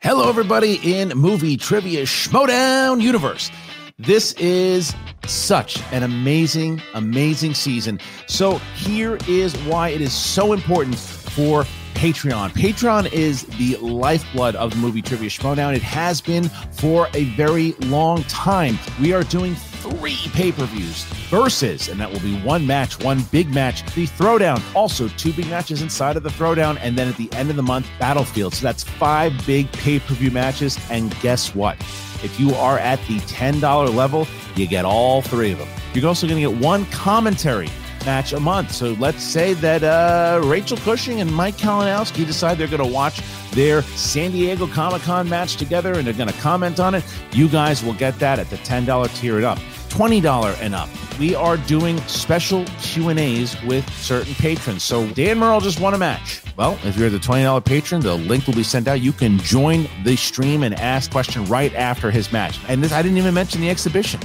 Hello, everybody in movie trivia Schmodown universe. This is such an amazing, amazing season. So here is why it is so important for Patreon. Patreon is the lifeblood of the movie Trivia Schmodown. It has been for a very long time. We are doing three pay per views versus, and that will be one match, one big match, the Throwdown. Also, two big matches inside of the Throwdown. And then at the end of the month, Battlefield. So that's five big pay per view matches. And guess what? If you are at the $10 level, you get all three of them. You're also going to get one commentary match a month. So let's say that uh, Rachel Cushing and Mike Kalinowski decide they're going to watch their San Diego Comic Con match together and they're going to comment on it. You guys will get that at the $10 tier up. $20 and up. We are doing special Q&As with certain patrons. So Dan Murrell just won a match. Well, if you're the $20 patron, the link will be sent out. You can join the stream and ask question right after his match. And this I didn't even mention the exhibition.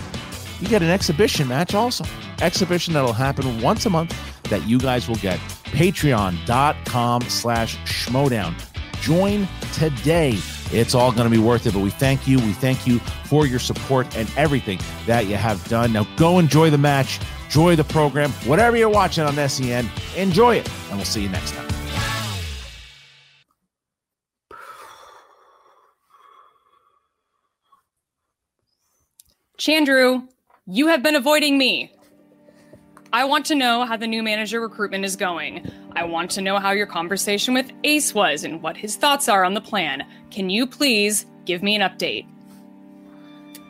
You get an exhibition match also. Exhibition that'll happen once a month that you guys will get. Patreon.com slash schmodown. Join today. It's all going to be worth it, but we thank you. We thank you for your support and everything that you have done. Now go enjoy the match, enjoy the program, whatever you're watching on SEN, enjoy it, and we'll see you next time. Chandru, you have been avoiding me. I want to know how the new manager recruitment is going. I want to know how your conversation with Ace was and what his thoughts are on the plan. Can you please give me an update?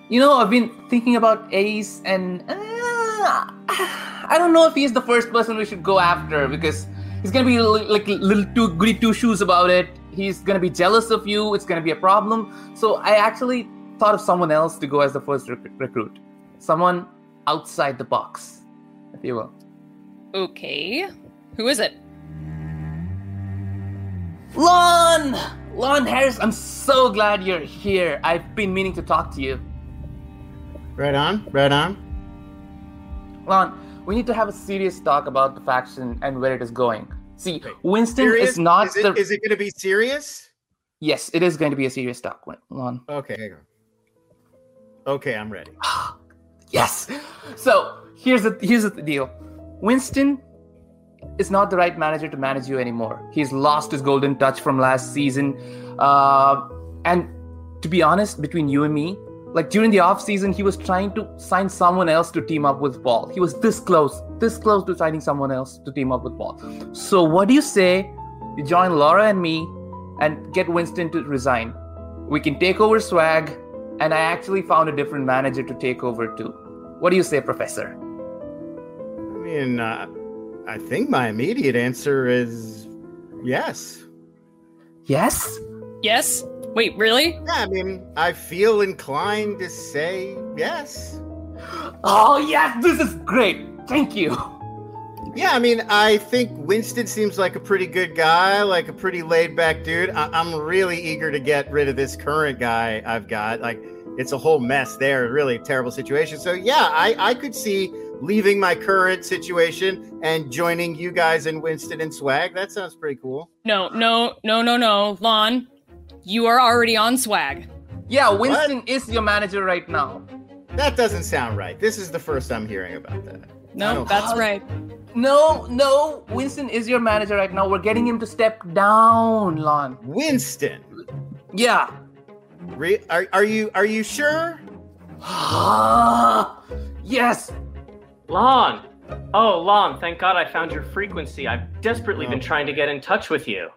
You know, I've been thinking about Ace, and uh, I don't know if he's the first person we should go after because he's gonna be like a little too goody two shoes about it. He's gonna be jealous of you. It's gonna be a problem. So I actually thought of someone else to go as the first rec- recruit, someone outside the box, if you will. Okay. Who is it? Lon! Lon Harris, I'm so glad you're here. I've been meaning to talk to you. Right on, right on. Lon, we need to have a serious talk about the faction and where it is going. See, Winston Serious? is not Is it, the. is it going to be serious? Yes, it is going to be a serious talk, Lon. Okay, hang on. Okay, I'm ready. Yes. So here's the here's the deal. Winston is not the right manager to manage you anymore. He's lost his golden touch from last season. Uh, and to be honest, between you and me, like during the off season, he was trying to sign someone else to team up with Paul. He was this close, this close to signing someone else to team up with Paul. So what do you say? You join Laura and me and get Winston to resign. We can take over swag, and I actually found a different manager to take over too. What do you say, Professor? I mean, uh, I think my immediate answer is yes. Yes? Yes? Wait, really? Yeah, I mean, I feel inclined to say yes. Oh, yes, this is great. Thank you. Yeah, I mean, I think Winston seems like a pretty good guy, like a pretty laid back dude. I- I'm really eager to get rid of this current guy I've got. Like, it's a whole mess there, really terrible situation. So, yeah, I, I could see leaving my current situation and joining you guys in Winston and Swag. That sounds pretty cool. No, no, no, no, no. Lon, you are already on swag. Yeah, Winston is your manager right now. That doesn't sound right. This is the first I'm hearing about that. No, that's right. No, no, Winston is your manager right now. We're getting him to step down, Lon. Winston. Yeah. Re- are, are you are you sure? yes. Lon! Oh, Lon, thank God I found your frequency. I've desperately been oh. trying to get in touch with you.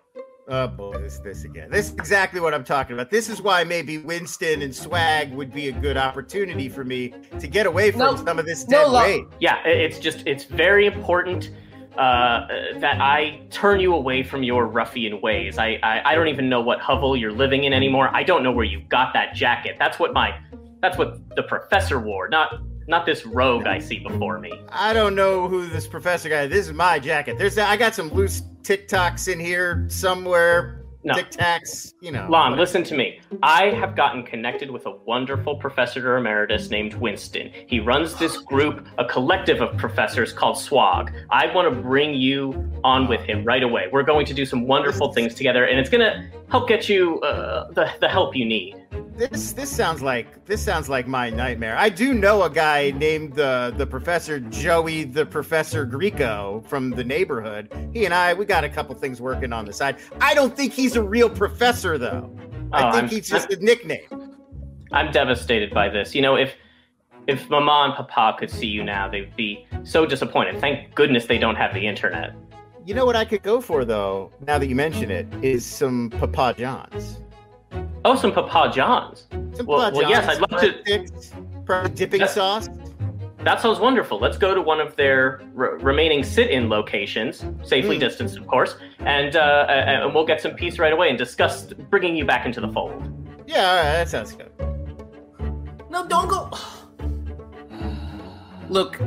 Oh boy, this this again. This is exactly what I'm talking about. This is why maybe Winston and Swag would be a good opportunity for me to get away from No, some of this dead Lo- weight. Yeah, it's just, it's very important uh, that I turn you away from your ruffian ways. I, I, I don't even know what hovel you're living in anymore. I don't know where you got that jacket. That's what my that's what the professor wore, not not this rogue I see before me. I don't know who this professor guy. This is my jacket. There's I got some loose TikToks in here somewhere. No. Tic Tacs, you know. Lon, listen to me. I have gotten connected with a wonderful professor emeritus named Winston. He runs this group, a collective of professors called SWOG. I want to bring you on with him right away. We're going to do some wonderful things together, and it's going to help get you uh, the, the help you need. This this sounds like this sounds like my nightmare. I do know a guy named the the professor Joey the Professor Greco from the neighborhood. He and I we got a couple things working on the side. I don't think he's a real professor though. I Oh, think I'm- he's just a nickname. I'm devastated by this. You know, if if Mama and Papa could see you now, they'd be so disappointed. Thank goodness they don't have the internet. You know what I could go for though, now that you mention it, is some Papa John's. Oh, some Papa John's. Some Well- Papa well, yes, I'd love to- breadsticks, dipping Yes. sauce. That sounds wonderful. Let's go to one of their re- remaining sit-in locations, safely Hmm. distanced, of course, and uh, and we'll get some peace right away and discuss bringing you back into the fold. Yeah, all right, that sounds good. No, don't go. Look,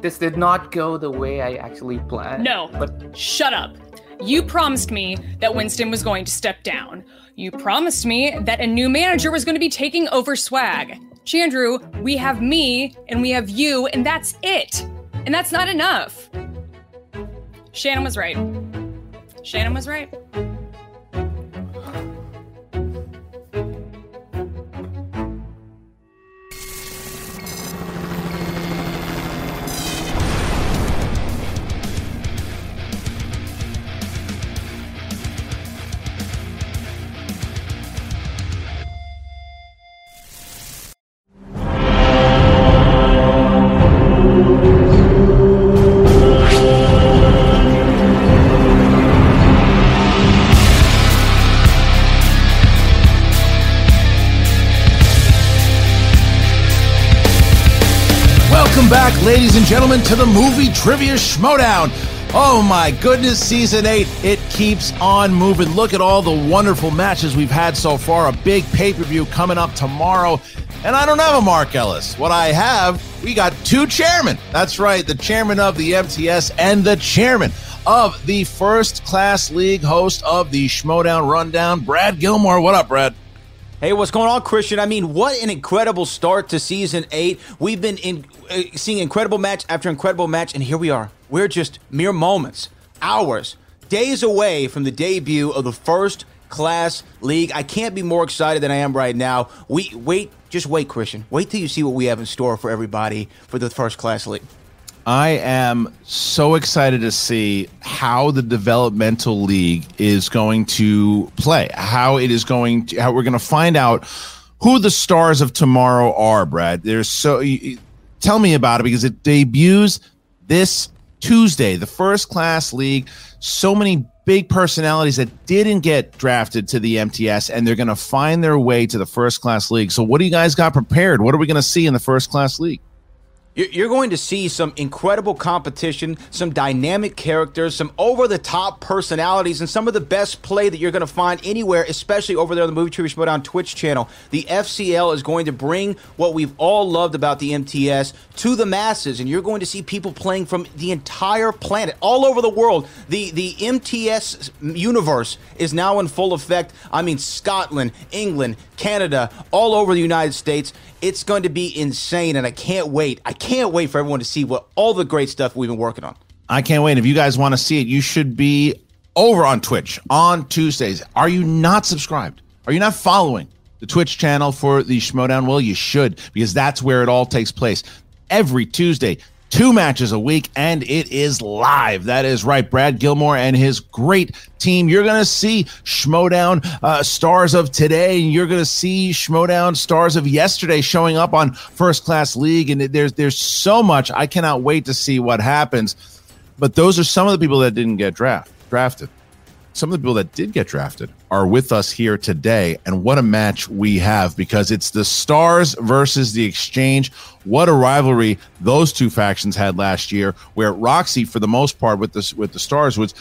this did not go the way I actually planned. No. But Shut up. You promised me that Winston was going to step down. You promised me that a new manager was going to be taking over swag. Chandru, we have me and we have you, and that's it. And that's not enough. Shannon was right. Shannon was right. Gentlemen, to the movie trivia schmodown. Oh my goodness, season eight, it keeps on moving. Look at all the wonderful matches we've had so far. A big pay per view coming up tomorrow. And I don't have a Mark Ellis. What I have, we got two chairmen. That's right, the chairman of the MTS and the chairman of the first class league host of the Schmodown Rundown, Brad Gilmore. What up, Brad? Hey, what's going on, Christian? I mean, what an incredible start to season eight. We've been in, uh, seeing incredible match after incredible match, and here we are. We're just mere moments, hours, days away from the debut of the first class league. I can't be more excited than I am right now. We wait, just wait, Christian. Wait till you see what we have in store for everybody for the first class league. I am so excited to see how the developmental league is going to play, how it is going to, how we're going to find out who the stars of tomorrow are, Brad. There's so, tell me about it because it debuts this Tuesday, the first class league. So many big personalities that didn't get drafted to the MTS and they're going to find their way to the first class league. So, what do you guys got prepared? What are we going to see in the first class league? You're going to see some incredible competition, some dynamic characters, some over the top personalities, and some of the best play that you're going to find anywhere, especially over there on the Movie Trivia Schmoedown Twitch channel. The FCL is going to bring what we've all loved about the MTS to the masses, and you're going to see people playing from the entire planet, all over the world. The the MTS universe is now in full effect. I mean, Scotland, England, Canada, all over the United States. It's going to be insane, and I can't wait. I can't wait for everyone to see what all the great stuff we've been working on. I can't wait. If you guys want to see it, you should be over on Twitch on Tuesdays. Are you not subscribed? Are you not following the Twitch channel for the Schmodown? Well, you should because that's where it all takes place every Tuesday. Two matches a week, and it is live. That is right. Brad Gilmore and his great team. You're going to see Schmodown uh, stars of today, and you're going to see Schmodown stars of yesterday showing up on First Class League. And there's there's so much. I cannot wait to see what happens but those are some of the people that didn't get draft drafted. Some of the people that did get drafted are with us here today. And what a match we have because it's the Stars versus the Exchange. What a rivalry those two factions had last year, where Roxy, for the most part, with the, with the Stars, was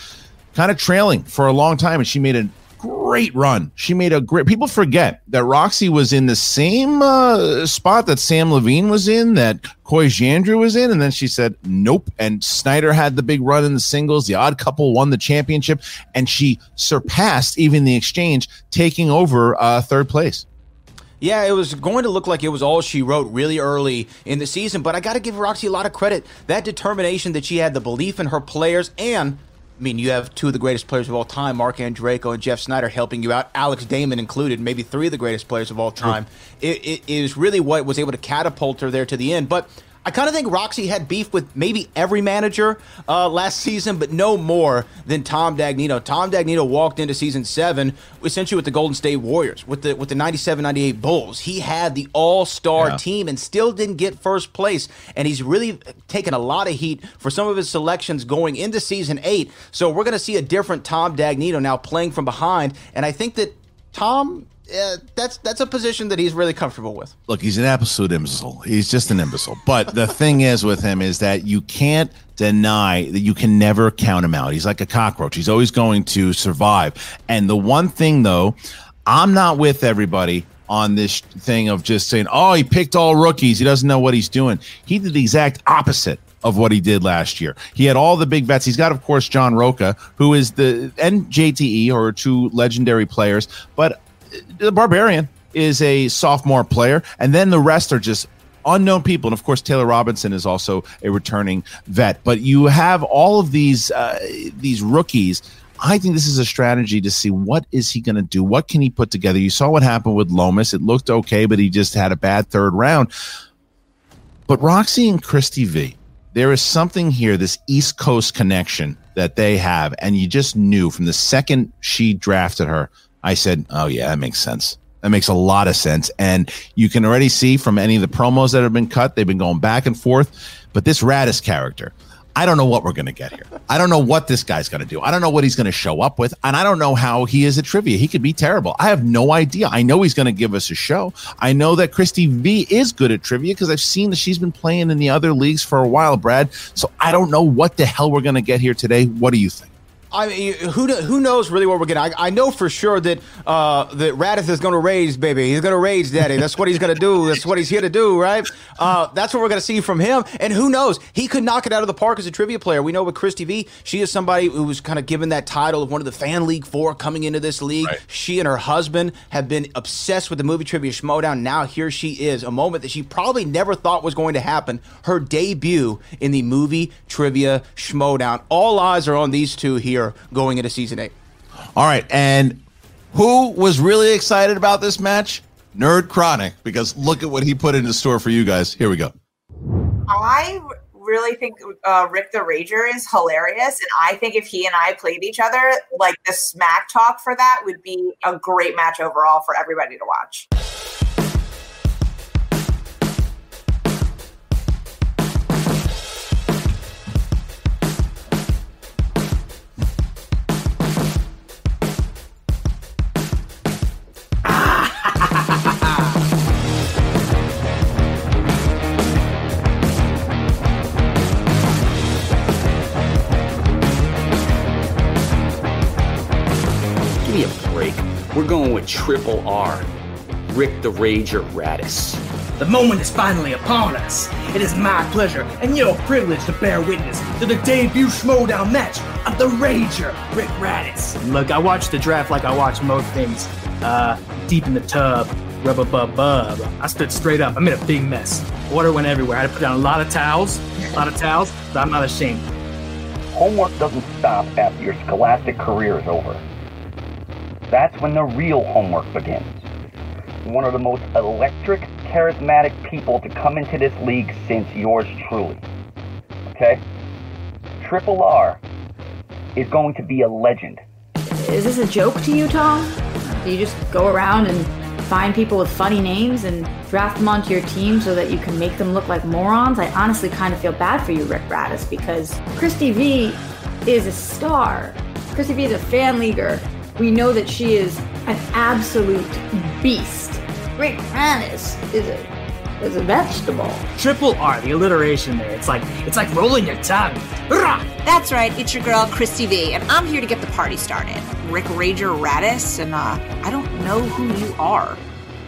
kind of trailing for a long time. And she made a great run. She made a great. People forget that Roxy was in the same uh, spot that Sam Levine was in, that Coy Jandreau was in, and then she said nope. And Snyder had the big run in the singles. The Odd Couple won the championship, and she surpassed even the Exchange, taking over uh, third place. Yeah, it was going to look like it was all she wrote really early in the season, but I got to give Roxy a lot of credit. That determination that she had, the belief in her players, and I mean, you have two of the greatest players of all time, Marc Andreyko and Jeff Snyder, helping you out. Alex Damon included, maybe three of the greatest players of all time. It, it is really what was able to catapult her there to the end. But I kind of think Roxy had beef with maybe every manager uh, last season, but no more than Tom Dagnino. Tom Dagnino walked into season seven essentially with the Golden State Warriors, with the with the 97-98 Bulls. He had the all-star yeah. team and still didn't get first place. And he's really taken a lot of heat for some of his selections going into season eight. So we're going to see a different Tom Dagnino now playing from behind. And I think that Tom uh, that's that's a position that he's really comfortable with. Look, he's an absolute imbecile. He's just an imbecile. But the thing is with him is that you can't deny that you can never count him out. He's like a cockroach. He's always going to survive. And the one thing though, I'm not with everybody on this thing of just saying, "Oh, he picked all rookies. He doesn't know what he's doing." He did the exact opposite of what he did last year. He had all the big vets. He's got, of course, John Rocha, who is the NJTE or two legendary players. But the Barbarian is a sophomore player, and then the rest are just unknown people. And of course, Taylor Robinson is also a returning vet. But you have all of these uh, these rookies. I think this is a strategy to see what is he going to do. What can he put together? You saw what happened with Lomas. It looked okay, but he just had a bad third round. But Roxy and Christy V, there is something here, this East Coast connection that they have, and you just knew from the second she drafted her I said, oh, yeah, that makes sense. That makes a lot of sense. And you can already see from any of the promos that have been cut, they've been going back and forth. But this Radis character, I don't know what we're going to get here. I don't know what this guy's going to do. I don't know what he's going to show up with. And I don't know how he is at trivia. He could be terrible. I have no idea. I know he's going to give us a show. I know that Christy V is good at trivia because I've seen that she's been playing in the other leagues for a while, Brad. So I don't know what the hell we're going to get here today. What do you think? I mean, who who knows really what we're getting? I, I know for sure that uh, that Radis is going to raise, baby. He's going to raise, daddy. That's what he's going to do. That's what he's here to do, right? Uh, that's what we're going to see from him. And who knows? He could knock it out of the park as a trivia player. We know with Christy V, she is somebody who was kind of given that title of one of the fan league four coming into this league. Right. She and her husband have been obsessed with the movie trivia Schmoedown. Now here she is, a moment that she probably never thought was going to happen. Her debut in the movie trivia Schmoedown. All eyes are on these two here going into season eight. All right. And who was really excited about this match? Nerd Chronic, because look at what he put in the store for you guys. Here we go. I really think uh, Rick the Rager is hilarious. And I think if he and I played each other, like the smack talk for that would be a great match overall for everybody to watch. Triple R, Rick the Rager Radis. The moment is finally upon us. It is my pleasure and your privilege to bear witness to the debut Schmoedown match of the Rager, Rick Radis. Look, I watched the draft like I watch most things. Uh, deep in the tub, rub a bub bub. I stood straight up. I made a big mess. Water went everywhere. I had to put down a lot of towels, a lot of towels, but I'm not ashamed. Homework doesn't stop after your scholastic career is over. That's when the real homework begins. One of the most electric, charismatic people to come into this league since yours truly. Okay? Triple R is going to be a legend. Is this a joke to you, Tom? Do you just go around and find people with funny names and draft them onto your team so that you can make them look like morons? I honestly kind of feel bad for you, Rick Radis, because Christy V is a star Christy V is a fan leaguer. We know that she is an absolute beast. Rick Radis is a is a vegetable. Triple R, the alliteration there. It's like it's like rolling your tongue. Rah! That's right, it's your girl Christy V, and I'm here to get the party started. Rick Rager Radis, and uh, I don't know who you are.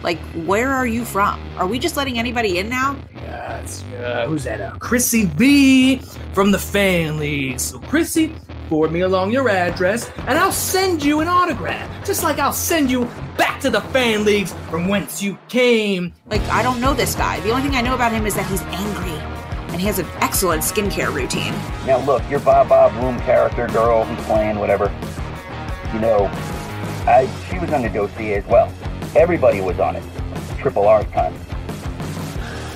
Like, where are you from? Are we just letting anybody in now? Yes, uh, who's that? Uh, Chrissy V from the Fan League. So, Chrissy, forward me along your address, and I'll send you an autograph. Just like I'll send you back to the Fan Leagues from whence you came. Like, I don't know this guy. The only thing I know about him is that he's angry, and he has an excellent skincare routine. Now look, your Bob Bob Bloom character girl who's playing whatever. You know, I she was on the dossier as well. Everybody was on it. Triple R's time.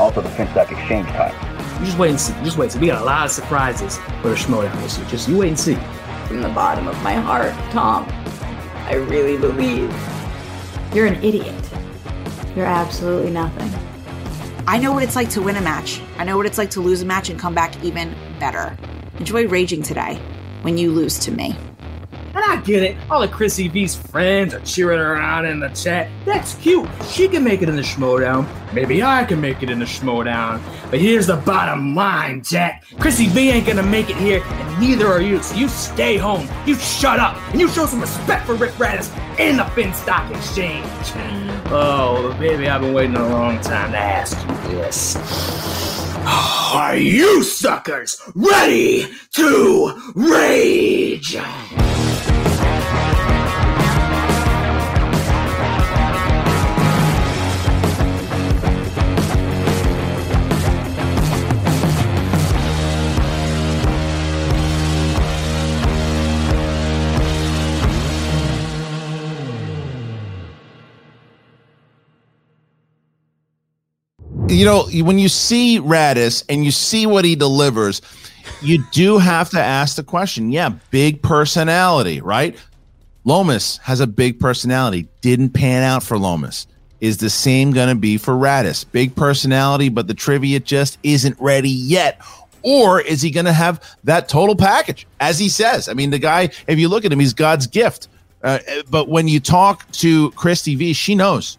Also the Finstock Exchange time. You just wait and see. You Just wait and see. We got a lot of surprises for the Schmodown this year. Just you wait and see. From the bottom of my heart, Tom, I really believe you're an idiot. You're absolutely nothing. I know what it's like to win a match. I know what it's like to lose a match and come back even better. Enjoy raging today when you lose to me. And I get it. All of Chrissy V's friends are cheering her on in the chat. That's cute. She can make it in the Schmodown. Maybe I can make it in the Schmodown. But here's the bottom line, Jack. Chrissy V ain't gonna make it here, and neither are you. So you stay home. You shut up, and you show some respect for Rick Radis in the Finstock Exchange. Oh, baby, I've been waiting a long time to ask you this. Are you suckers ready to rage? You know, when you see Radis and you see what he delivers, you do have to ask the question. Yeah, big personality, right? Lomas has a big personality. Didn't pan out for Lomas. Is the same going to be for Radis? Big personality, but the trivia just isn't ready yet. Or is he going to have that total package, as he says? I mean, the guy, if you look at him, he's God's gift. Uh, but when you talk to Christy V, she knows.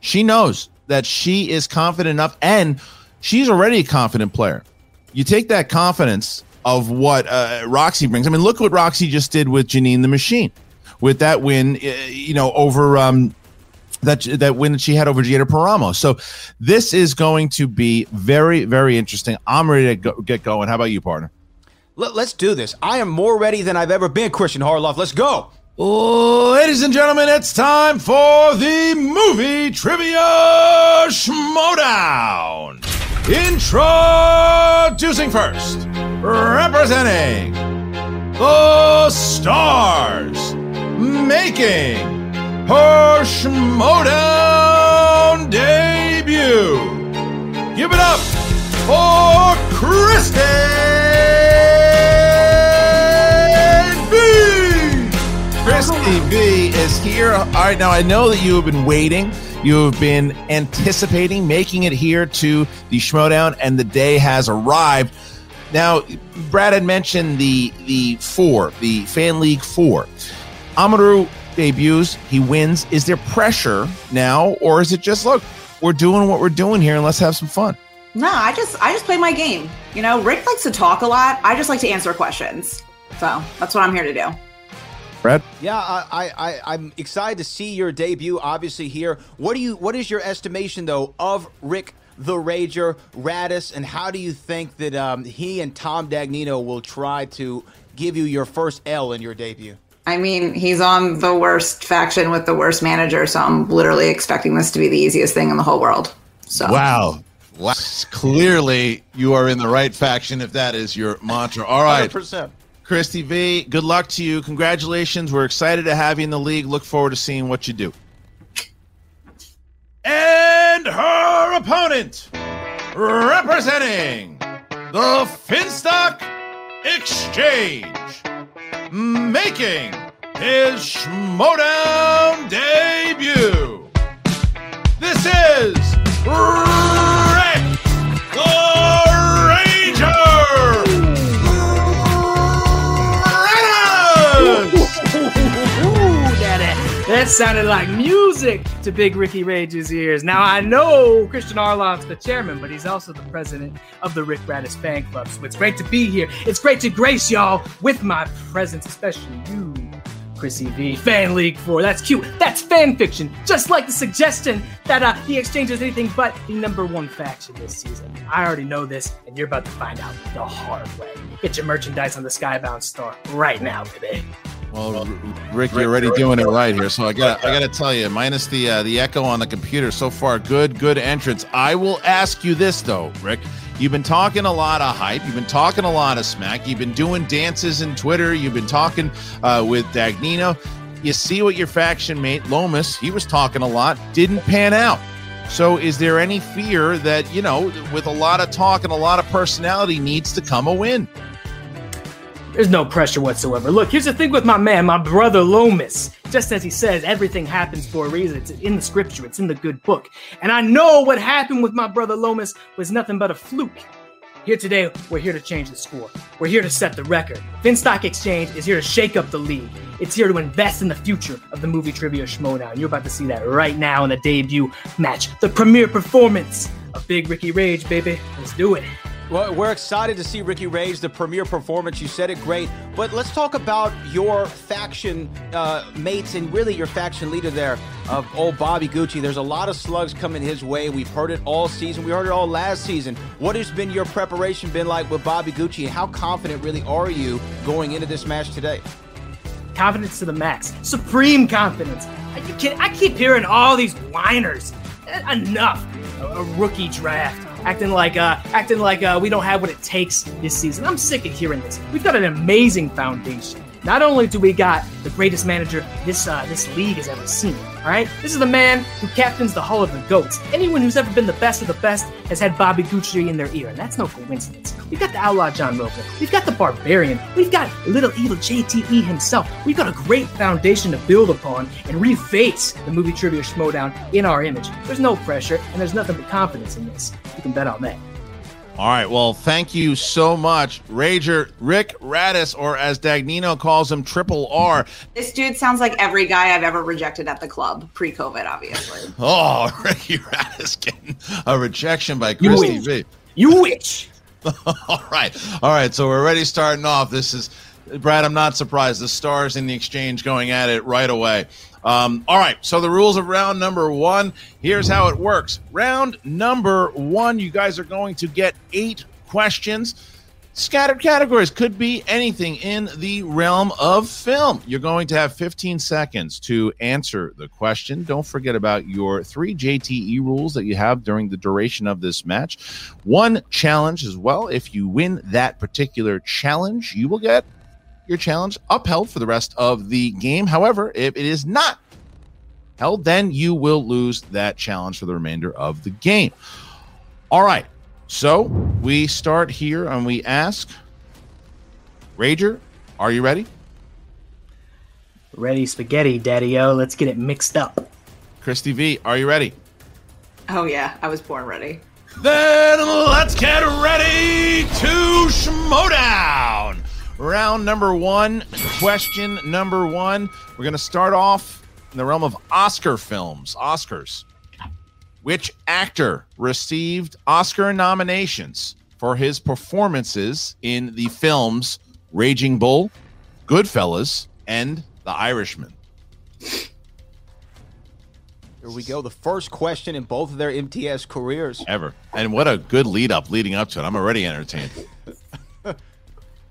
She knows that she is confident enough, and she's already a confident player. You take that confidence of what uh, Roxy brings. I mean, look what Roxy just did with Janine the Machine, with that win, uh, you know, over um, that that win that she had over Giada Paramo. So this is going to be very, very interesting. I'm ready to go, get going. How about you, partner? Let, us do this. I am more ready than I've ever been, Christian Harloff. Let's go. Ladies and gentlemen, it's time for the movie trivia Schmodown. Introducing first, representing the stars, making her Schmoedown debut. Give it up for Kristen Christy V is here. All right, now I know that you have been waiting. You have been anticipating making it here to the Schmodown, and the day has arrived. Now, Brad had mentioned the the four, the Fan League four. Amaru debuts, he wins. Is there pressure now, or is it just look, we're doing what we're doing here, and let's have some fun? No, I just I just play my game. You know, Rick likes to talk a lot. I just like to answer questions. So that's what I'm here to do. Brad? Yeah, I, I, I'm excited to see your debut. Obviously, here. What do you? What is your estimation though of Rick the Rager Radis, and how do you think that um, he and Tom Dagnino will try to give you your first L in your debut? I mean, he's on the worst faction with the worst manager, so I'm literally expecting this to be the easiest thing in the whole world. So Wow. Wow. Clearly, you are in the right faction if that is your mantra. All right. 100%. Christy V, good luck to you. Congratulations. We're excited to have you in the league. Look forward to seeing what you do. And her opponent, representing the Finstock Exchange, making his Schmodown debut. This is that sounded like music to Big Ricky Rage's ears. Now I know Christian Harloff's the chairman, but he's also the president of the Rick Radis fan club. So it's great to be here. It's great to grace y'all with my presence, especially you, Chrissy V. Fan League 4. That's cute. That's fan fiction. Just like the suggestion that uh, the exchange is anything but the number one faction this season. I already know this, and you're about to find out the hard way. Get your merchandise on the Skybound store right now, baby. Well, Rick, you're already doing it right here. So I got I got to tell you, minus the uh, the echo on the computer, so far good, good entrance. I will ask you this though, Rick. You've been talking a lot of hype. You've been talking a lot of smack. You've been doing dances in Twitter. You've been talking uh, with Dagnino. You see what your faction mate Lomas, he was talking a lot, didn't pan out. So is there any fear that, you know, with a lot of talk and a lot of personality needs to come a win? There's no pressure whatsoever. Look, here's the thing with my man, my brother Lomas. Just as he says, everything happens for a reason. It's in the scripture, it's in the good book. And I know what happened with my brother Lomas was nothing but a fluke. Here today, we're here to change the score. We're here to set the record. Finstock Exchange is here to shake up the league. It's here to invest in the future of the movie Trivia Schmodown. You're about to see that right now in the debut match, the premiere performance of Big Ricky Rage, baby. Let's do it. Well, we're excited to see Ricky Ray's the premier performance. You said it great, but let's talk about your faction uh, mates and really your faction leader there of old Bobby Gucci. There's a lot of slugs coming his way. We've heard it all season. We heard it all last season. What has been your preparation been like with Bobby Gucci, and how confident really are you going into this match today? Confidence to the max, supreme confidence. I, I keep hearing all these whiners. Enough. A, a rookie draft acting like uh, acting like uh, we don't have what it takes this season. I'm sick of hearing this. We've got an amazing foundation. Not only do we got the greatest manager this uh, this league has ever seen, all right? This is the man who captains the Hall of the Goats. Anyone who's ever been the best of the best has had Bobby Gucci in their ear, and that's no coincidence. We've got the Outlaw John Rocha. We've got the Barbarian. We've got Little Evil JTE himself. We've got a great foundation to build upon and reface the movie Trivia Schmodown in our image. There's no pressure, and there's nothing but confidence in this. You can bet on that. All right. Well, thank you so much, Rager Rick Radis, or as Dagnino calls him, Triple R. This dude sounds like every guy I've ever rejected at the club pre-COVID, obviously. oh, Ricky Radis getting a rejection by Christy V. You witch. All right. All right. So we're already starting off. This is Brad. I'm not surprised. The stars in the exchange going at it right away. Um, all right, so the rules of round number one. Here's how it works. Round number one, you guys are going to get eight questions. Scattered categories could be anything in the realm of film. You're going to have 15 seconds to answer the question. Don't forget about your three JTE rules that you have during the duration of this match. One challenge as well. If you win that particular challenge, you will get your challenge upheld for the rest of the game. However, if it is not held, then you will lose that challenge for the remainder of the game. All right. So we start here and we ask Rager, are you ready? Ready spaghetti, Daddy O. Let's get it mixed up. Christy V, are you ready? Oh, yeah. I was born ready. Then let's get ready to Schmodown. Round number one, question number one. We're going to start off in the realm of Oscar films. Oscars. Which actor received Oscar nominations for his performances in the films Raging Bull, Goodfellas, and The Irishman? Here we go. The first question in both of their MTS careers. Ever. And what a good lead up leading up to it. I'm already entertained.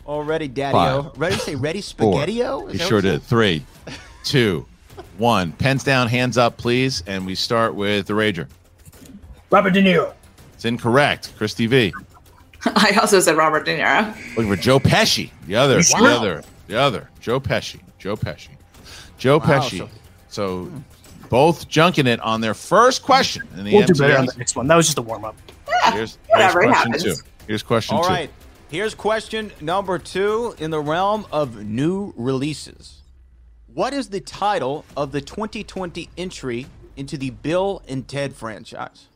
Already, Daddy O. Ready to say ready spaghetti-o? He sure did. Three, two, one. Pens down, hands up, please. And we start with the Rager. Robert De Niro. It's incorrect. Christy V. I also said Robert De Niro. Looking for Joe Pesci. The other, Wow. the other, the other. Joe Pesci. Joe Pesci. Joe Wow, Pesci. so- So, both junking it on their first question in the We'll do better on the next one. That was just a warm up. Here's, here's whatever, it question happens. two. Here's question All two. right. Here's question number two in the realm of new releases. What is the title of the 2020 entry into the Bill and Ted franchise?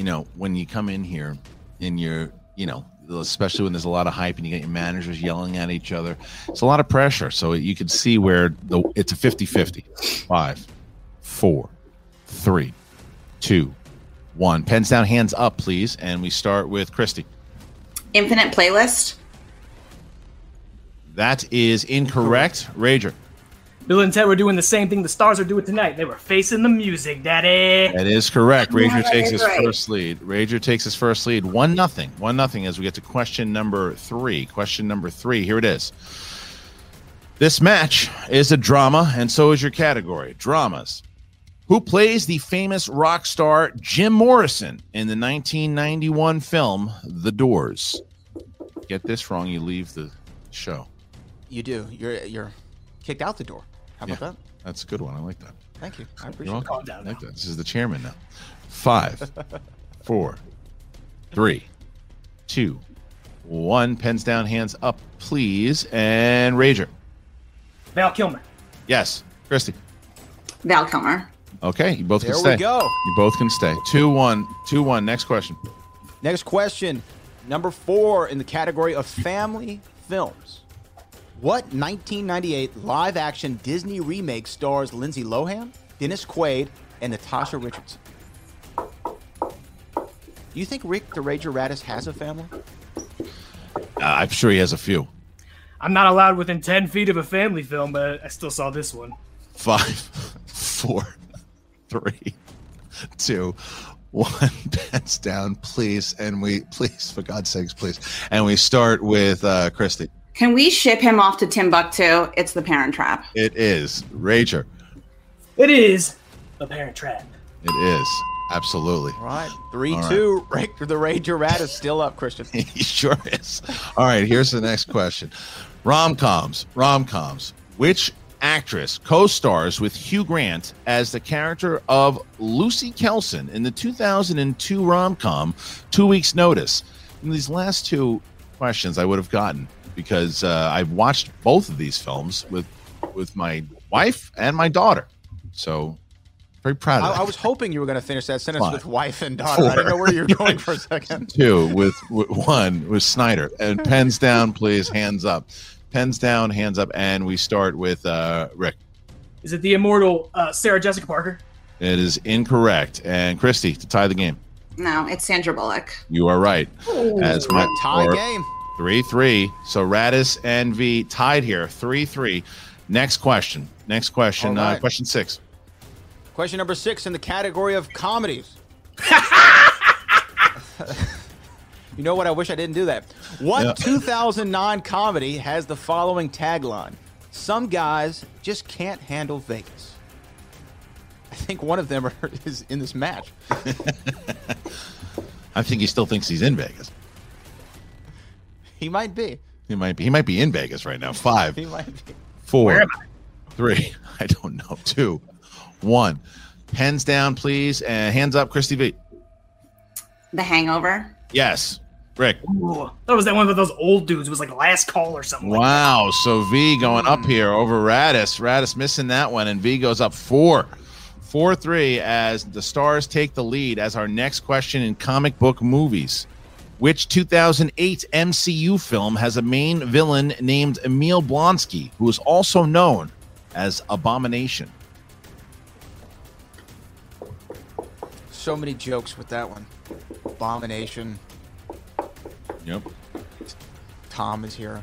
you know, when you come in here and you're, you know, especially when there's a lot of hype and you get your managers yelling at each other. It's a lot of pressure. So you can see where the it's a 50-50. Five, four, three, two, one. Pens down, hands up, please. And we start with Christy. Infinite playlist. That is incorrect. Rager. Bill and Ted were doing the same thing the stars are doing tonight. They were facing the music, daddy. That is correct. Rager Yeah, takes his right. first lead. Rager takes his first lead. One nothing. One nothing as we get to question number three. Question number three. Here it is. This match is a drama, and so is your category. Dramas. Who plays the famous rock star Jim Morrison in the 1991 film The Doors? Get this wrong, you leave the show. You do. You're you're kicked out the door. How about that? That's a good one. I like that. Thank you. I You're appreciate welcome. it. I like that. This is the chairman now. Five, four, three, two, one. Pens down, hands up, please. And Rager. Val Kilmer. Yes. Christy. Val Kilmer. Okay, you both There can we stay. go. You both can stay. Two, one, two, one. Next question. Next question, number four in the category of family films. What 1998 live action Disney remake stars Lindsay Lohan, Dennis Quaid, and Natasha Richardson? Do you think Rick the Rager Radis has a family? Uh, I'm sure he has a few. I'm not allowed within 10 feet of a family film, but I still saw this one. Five, four, three, two, one. Pens down, please. And we, please, for God's sakes, please. And we start with uh, Christy. Can we ship him off to Timbuktu? It's the Parent Trap. It is Rager. It is The Parent Trap. It is. Absolutely. All right. Three, All right. two. Rick the Rager Radis still up, Christian. he sure is. All right, here's the next question. Rom coms. Rom coms. Which actress co stars with Hugh Grant as the character of Lucy Kelson in the 2002 rom com Two Weeks Notice? And these last two questions I would have gotten because uh, I've watched both of these films with with my wife and my daughter. So very proud of I, that. I was hoping you were going to finish that sentence Five, with wife and daughter. I didn't know where you were going for a second. two with, with one with Snyder and pens down, please. Hands up, pens down, hands up, and we start with uh, Rick. Is it the immortal uh, Sarah Jessica Parker? It is incorrect, and Christy to tie the game. No, it's Sandra Bullock. You are right. As my Tie game. three three. So Radis and V tied here, three three. Next question. Next question. All Uh, question six. Question number six in the category of comedies. you know what? I wish I didn't do that. What Yeah. 2009 comedy has the following tagline? Some guys just can't handle Vegas. I think one of them are, is in this match. I think he still thinks he's in Vegas. He might be. He might be. He might be in Vegas right now. Five. He might be. Four, Where am three, I don't know, two, one. Hands down, please, and hands up, Christy V. The Hangover. Yes, Rick. Ooh, that was that one with those old dudes. It was like last call or something. like Wow. So V going up hmm. here over Radis. Radis missing that one, and V goes up four. Four three as the stars take the lead as our next question in comic book movies. Which 2008 MCU film has a main villain named Emil Blonsky, who is also known as Abomination? So many jokes with that one. Abomination. Yep. Tom is here.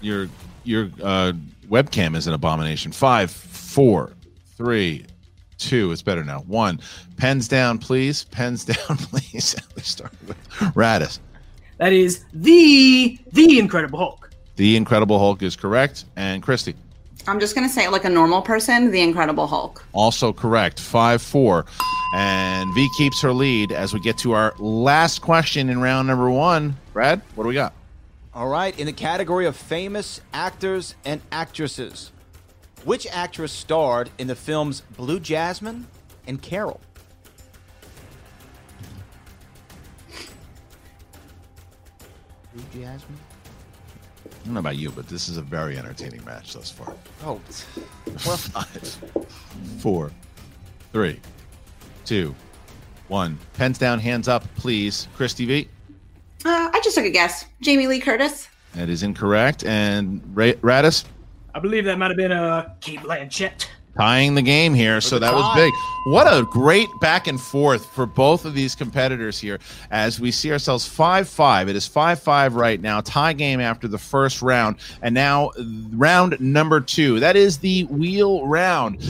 Your your uh, webcam is an abomination. Five, four, three, two. It's better now. One. Pens down, please. Pens down, please. we start with Radis. That is the the Incredible Hulk. The Incredible Hulk is correct, and Christy I'm just gonna say it like a normal person. The Incredible Hulk. also correct. Five, four, and V keeps her lead as we get to our last question in round number one. Brad, what do we got? All right, in the category of famous actors and actresses, which actress starred in the films Blue Jasmine and Carol? Blue Jasmine? I don't know about you, but this is a very entertaining match thus far. Oh, Five, four, three, two, one. Pens down, hands up, please. Christy V. Uh, I I just took a guess. Jamie Lee Curtis. That is incorrect. And Ra- Radis I believe that might have been a uh, Cate Blanchett. Tying the game here. So that was big. What a great back and forth for both of these competitors here as we see ourselves 5 5. It is 5 5 right now. Tie game after the first round. And now round number two. That is the wheel round.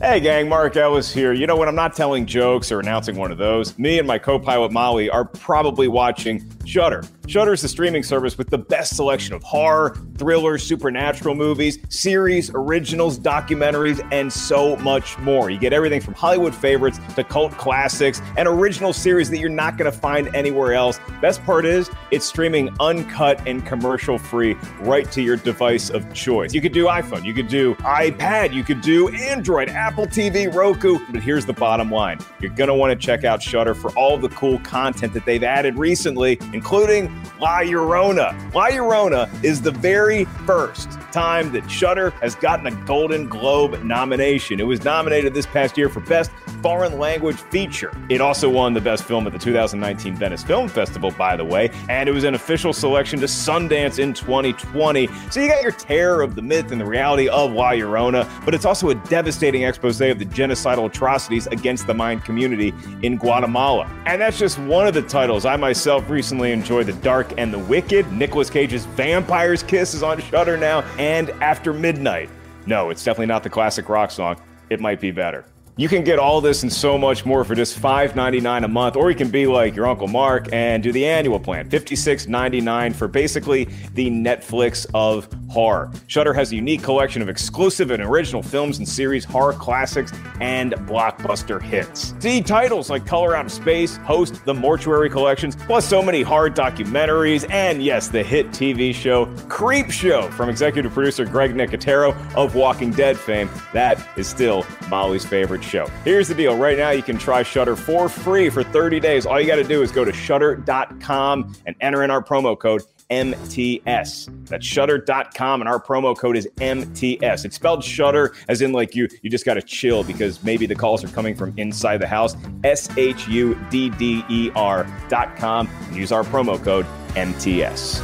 Hey gang, Mark Ellis here. You know, when I'm not telling jokes or announcing one of those, me and my co-pilot Molly are probably watching Shudder. Shudder is the streaming service with the best selection of horror, thriller, supernatural movies, series, originals, documentaries, and so much more. You get everything from Hollywood favorites to cult classics and original series that you're not going to find anywhere else. Best part is, it's streaming uncut and commercial free right to your device of choice. You could do iPhone, you could do iPad, you could do Android, Apple TV, Roku. But here's the bottom line you're going to want to check out Shudder for all the cool content that they've added recently, including La Llorona. La Llorona is the very first time that Shudder has gotten a Golden Globe nomination. It was nominated this past year for Best Foreign Language Feature. It also won the Best Film at the 2019 Venice Film Festival, by the way, and it was an official selection to Sundance in 2020. So you got your terror of the myth and the reality of La Llorona, but it's also a devastating expose of the genocidal atrocities against the Mayan community in Guatemala. And that's just one of the titles. I myself recently enjoyed The Dark and the Wicked. Nicolas Cage's Vampire's Kiss is on Shudder now, and After Midnight. No, it's definitely not the classic rock song. It might be better. You can get all this and so much more for just $5.99 a month, or you can be like your Uncle Mark and do the annual plan, $56.99 for basically the Netflix of horror. Shudder has a unique collection of exclusive and original films and series, horror classics, and blockbuster hits. See titles like Color Out of Space, Host, The Mortuary Collections, plus so many horror documentaries, and yes, the hit TV show Creep Show from executive producer Greg Nicotero of Walking Dead fame. That is still Molly's favorite show. Here's the deal. Right now, you can try Shudder for free for 30 days. All you got to do is go to shudder.com and enter in our promo code MTS. That's shudder.com and our promo code is MTS. It's spelled shudder as in like you you just got to chill because maybe the calls are coming from inside the house. S H U D D E R.com and use our promo code MTS.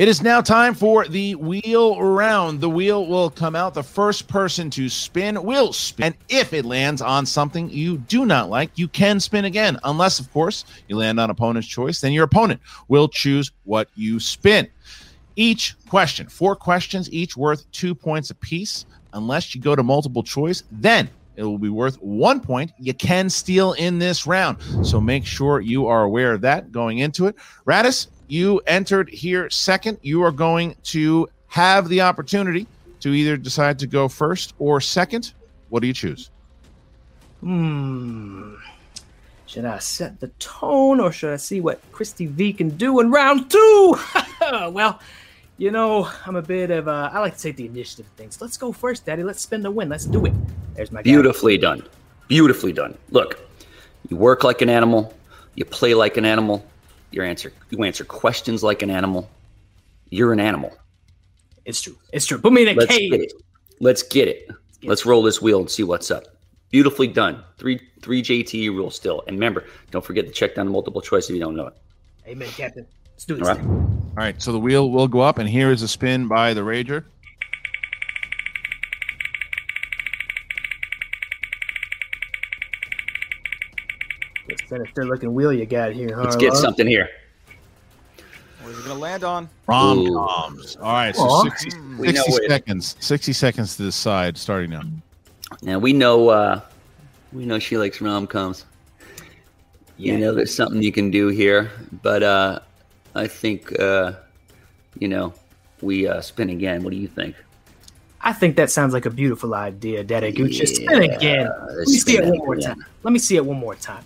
It is now time for the wheel round. The wheel will come out. The first person to spin will spin. And if it lands on something you do not like, you can spin again. Unless, of course, you land on opponent's choice, then your opponent will choose what you spin. Each question, four questions, each worth two points apiece. Unless you go to multiple choice, then it will be worth one point. You can steal in this round. So make sure you are aware of that going into it. Radis, you entered here second. You are going to have the opportunity to either decide to go first or second. What do you choose? Hmm. Should I set the tone or should I see what Christy V can do in round two? well, you know, I'm a bit of a. I like to take the initiative of things. Let's go first, Daddy. Let's spin the win. Let's do it. There's my guy. Beautifully done. Beautifully done. Look, you work like an animal, you play like an animal, you answer you answer questions like an animal. You're an animal. It's true. It's true. Put me in a Let's cage. get it. Let's get it. Let's roll this wheel and see what's up. Beautifully done. Three three JTE rules still. And remember, don't forget to check down the multiple choice if you don't know it. Amen, Captain. Let's do All this. right. thing. All right, so the wheel will go up, and here is a spin by the Rager. Sinister looking wheel you got here, huh? Let's get Lon? something here. What is it going to land on? Rom coms. All right, so Aw. 60, We know 60 it. seconds. 60 seconds to the side, starting now. Now we know uh we know she likes rom coms. You Yeah. know there's something you can do here, but uh I think uh you know we uh spin again. What do you think? I think that sounds like a beautiful idea, Daddy Gucci. Spin again. Let let's me see it it one more again. time. Let me see it one more time.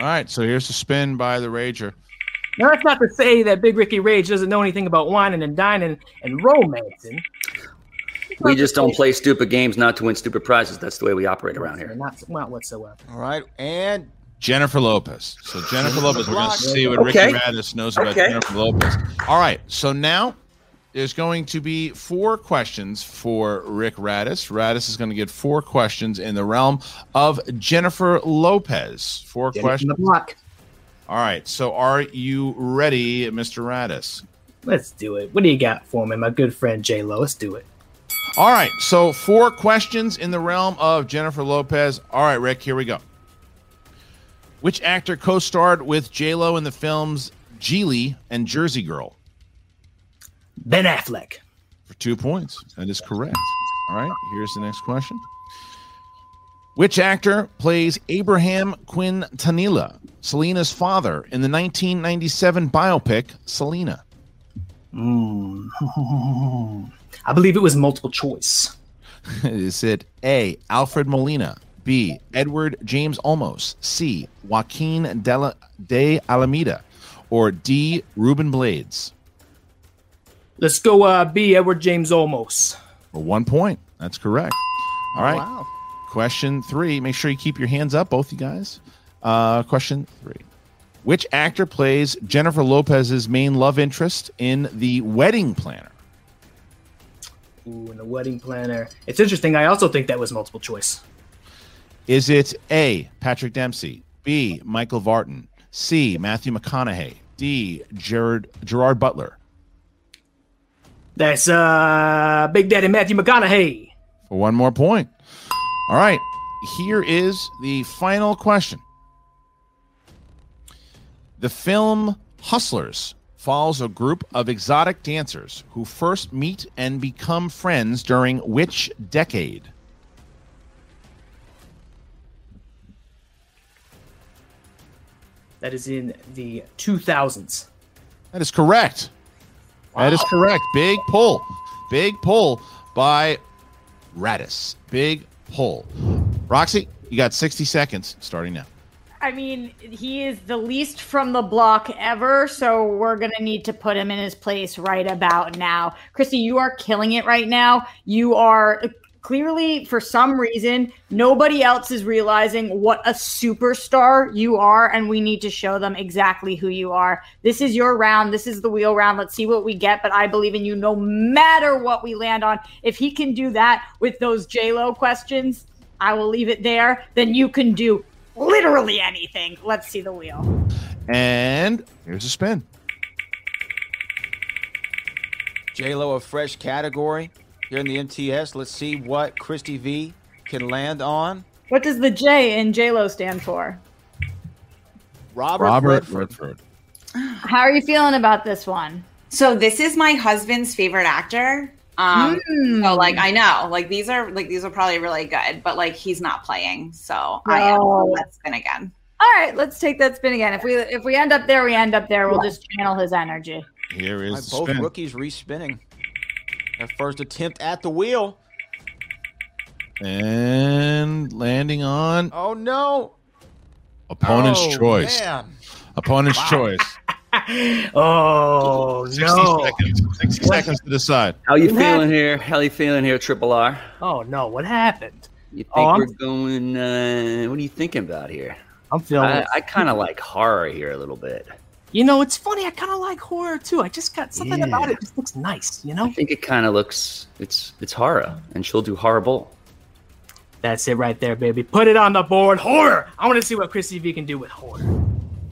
All right, so here's the spin by the Rager. Now that's not to say that Big Ricky Rage doesn't know anything about whining and dining and romancing. We just don't play stupid games not to win stupid prizes. That's the way we operate around here. Not, not whatsoever. All right. And Jennifer Lopez. So Jennifer Lopez, we're going to see what Okay. Ricky Radis knows about Okay. Jennifer Lopez. All right, so now there's going to be four questions for Rick Radis. Radis is going to get four questions in the realm of Jennifer Lopez. Four from questions. block. All right. So, are you ready, Mr. Radis? Let's do it. What do you got for me, my good friend J Lo? Let's do it. All right. So, four questions in the realm of Jennifer Lopez. All right, Rick, here we go. Which actor co starred with J-Lo in the films Gigli and Jersey Girl? Ben Affleck. For two points. That is correct. All right. Here's the next question. Which actor plays Abraham Quintanilla, Selena's father, in the 1997 biopic Selena? Mm. I believe it was multiple choice. Is it A. Alfred Molina, B. Edward James Olmos, C. Joaquin Della, de Almeida, or D. Ruben Blades? Let's go uh, B. Edward James Olmos. For one point. That's correct. All right. Wow. Question three. Make sure you keep your hands up, both you guys. Uh, question three. Which actor plays Jennifer Lopez's main love interest in The Wedding Planner? Ooh, and the wedding planner. It's interesting. I also think that was multiple choice. Is it A. Patrick Dempsey, B. Michael Vartan, C. Matthew McConaughey, D. Gerard Gerard Butler? That's uh, Big Daddy Matthew McConaughey. For one more point. All right. Here is the final question. The film Hustlers follows a group of exotic dancers who first meet and become friends during which decade? That is in the 2000s. That is correct. That is correct. Big pull. Big pull by Radis. Big pull. Roxy, you got 60 seconds starting now. I mean, he is the least from the block ever, so we're gonna need to put him in his place right about now. Christy, you are killing it right now. You are clearly, for some reason, nobody else is realizing what a superstar you are, and we need to show them exactly who you are. This is your round. This is the wheel round. Let's see what we get. But I believe in you, no matter what we land on. If he can do that with those J Lo questions, I will leave it there. Then you can do literally anything. Let's see the wheel. And here's a spin. J Lo, a fresh category here in the MTS. Let's see what Christy V can land on. What does the J in J Lo stand for? Robert, Robert Redford. Redford. How are you feeling about this one? So this is my husband's favorite actor. Um, so like I know, like these are like these are probably really good, but like he's not playing, so I am on that spin again. All right, let's take that spin again. If we if we end up there, we end up there. We'll just channel his energy. Here is My the both spin. rookies respinning. Their first attempt at the wheel. And landing on Oh no! opponent's Oh, choice. man. Opponent's choice. Oh 60 no! seconds. 60 seconds to decide. How you What feeling happened? here? How you feeling here, Triple R? Oh no! What happened? You think Oh, I'm- we're going? Uh, what are you thinking about here? I'm feeling. I, I kind of like horror here a little bit. You know, it's funny. I kind of like horror too. I just got something Yeah. about it. Just looks nice. You know. I think it kind of looks it's it's horror, and she'll do horrible. That's it right there, baby. Put it on the board. Horror. I want to see what Chrissy V can do with horror.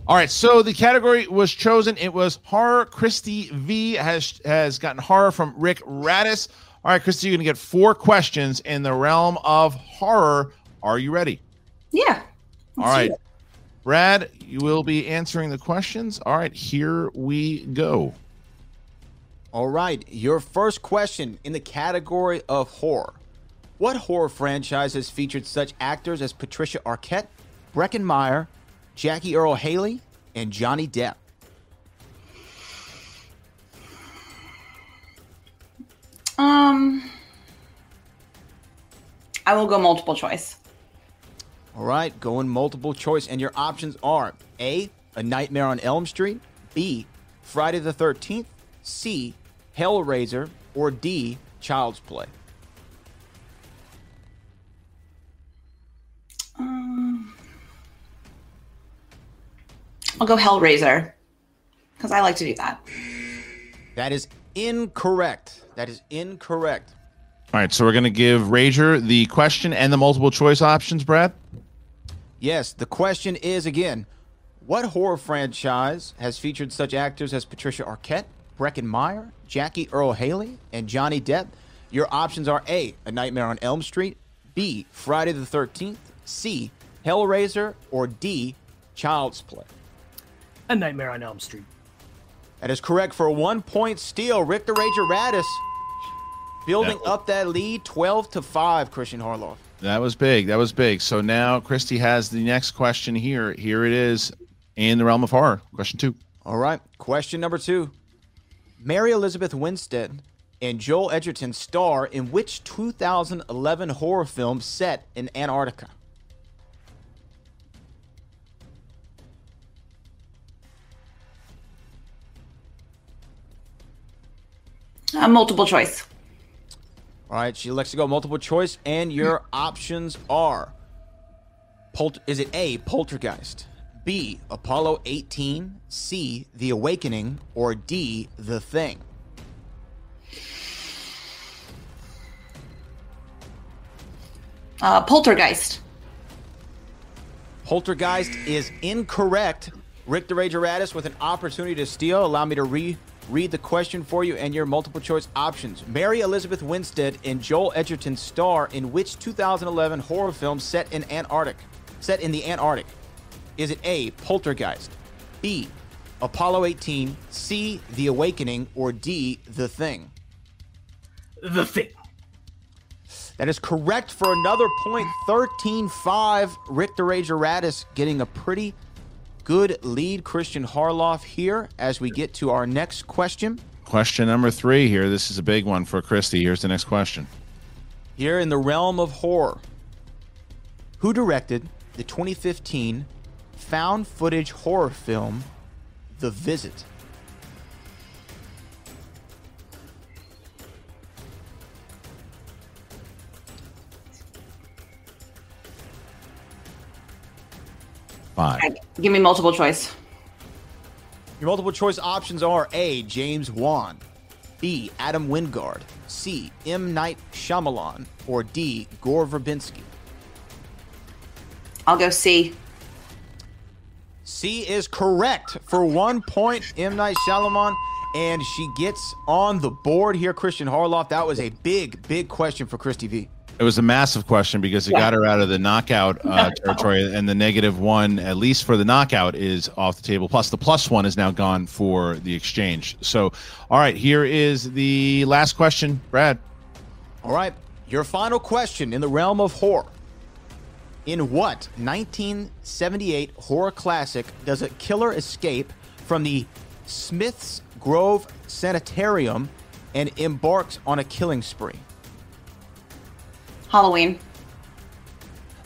All right, so the category was chosen. It was horror. Christy V has has gotten horror from Rick Radis. All right, Christy, you're gonna get four questions in the realm of horror. Are you ready? Yeah. All right, Brad, you will be answering the questions. All right, here we go. All right, your first question in the category of horror. What horror franchise has featured such actors as Patricia Arquette, Breckin Meyer, Jackie Earle Haley, and Johnny Depp? Um, I will go multiple choice. All right, going multiple choice, and your options are A, A Nightmare on Elm Street, B, Friday the 13th, C, Hellraiser, or D, Child's Play. Um, I'll go Hellraiser because I like to do that. That is incorrect. That is incorrect. All right, so we're going to give Rager the question and the multiple choice options, Brad. Yes, the question is again what horror franchise has featured such actors as Patricia Arquette, Breckin Meyer, Jackie Earle Haley, and Johnny Depp? Your options are A, A Nightmare on Elm Street, B, Friday the 13th, C, Hellraiser, or D, Child's Play. A Nightmare on Elm Street. That is correct for a one point steal. Rick the Rager Radis building That- up that lead 12 to 5, Christian Harloff. That was big. That was big. So now Christy has the next question here. Here it is in the realm of horror. Question two. All right. Question number two. Mary Elizabeth Winstead and Joel Edgerton star in which 2011 horror film set in Antarctica? A multiple choice. All right, she elects to go multiple choice, and your options are: is it A. Poltergeist, B. Apollo 18, C. The Awakening, or D. The Thing? Uh, poltergeist. Poltergeist is incorrect. Rick the Rager Radis with an opportunity to steal. Allow me to re read the question for you and your multiple choice options. Mary Elizabeth Winstead and Joel Edgerton star in which 2011 horror film set in Antarctic? Set in the Antarctic. Is it A. Poltergeist, B. Apollo 18, C. The Awakening, or D. The Thing? The Thing. That is correct for another point. 13 5. Rick the Rager Radis getting a pretty good lead. Christian Harloff here as we get to our next question. Question number three here. This is a big one for Christy. Here's the next question. Here in the realm of horror, who directed the 2015 found footage horror film, The Visit? Five. Give me multiple choice. Your multiple choice options are A. James Wan, B. Adam Wingard, C. M. Night Shyamalan, or D. Gore Verbinski. I'll go C. C is correct for one point. M. Night Shyamalan, and she gets on the board here. Christian Harloff. That was a big, big question for Christy V. It was a massive question because it Yeah. got her out of the knockout uh, territory, and the negative one, at least for the knockout, is off the table. Plus, the plus one is now gone for the exchange. So, all right, here is the last question, Brad. All right, your final question in the realm of horror. In what 1978 horror classic does a killer escape from the Smith's Grove Sanitarium and embarks on a killing spree? Halloween.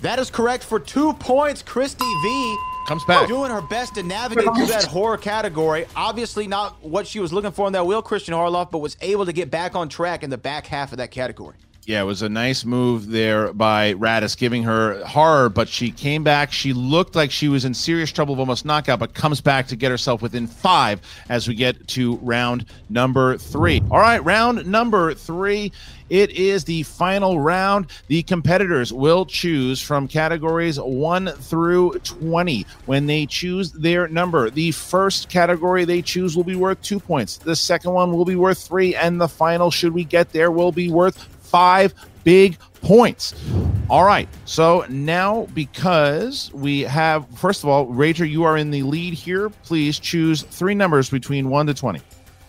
That is correct for two points. Christy V comes back, doing her best to navigate through that horror category. Obviously, not what she was looking for in that wheel, Christian Harloff, but was able to get back on track in the back half of that category. Yeah, it was a nice move there by Radis, giving her horror, but she came back. She looked like she was in serious trouble of almost knockout, but comes back to get herself within five as we get to round number three. All right, round number three. It is the final round. The competitors will choose from categories 1 through 20 when they choose their number. The first category they choose will be worth two points, the second one will be worth three, and the final, should we get there, will be worth five big points. All right. So now, because we have, first of all, Rager, you are in the lead here. Please choose three numbers between 1 to 20.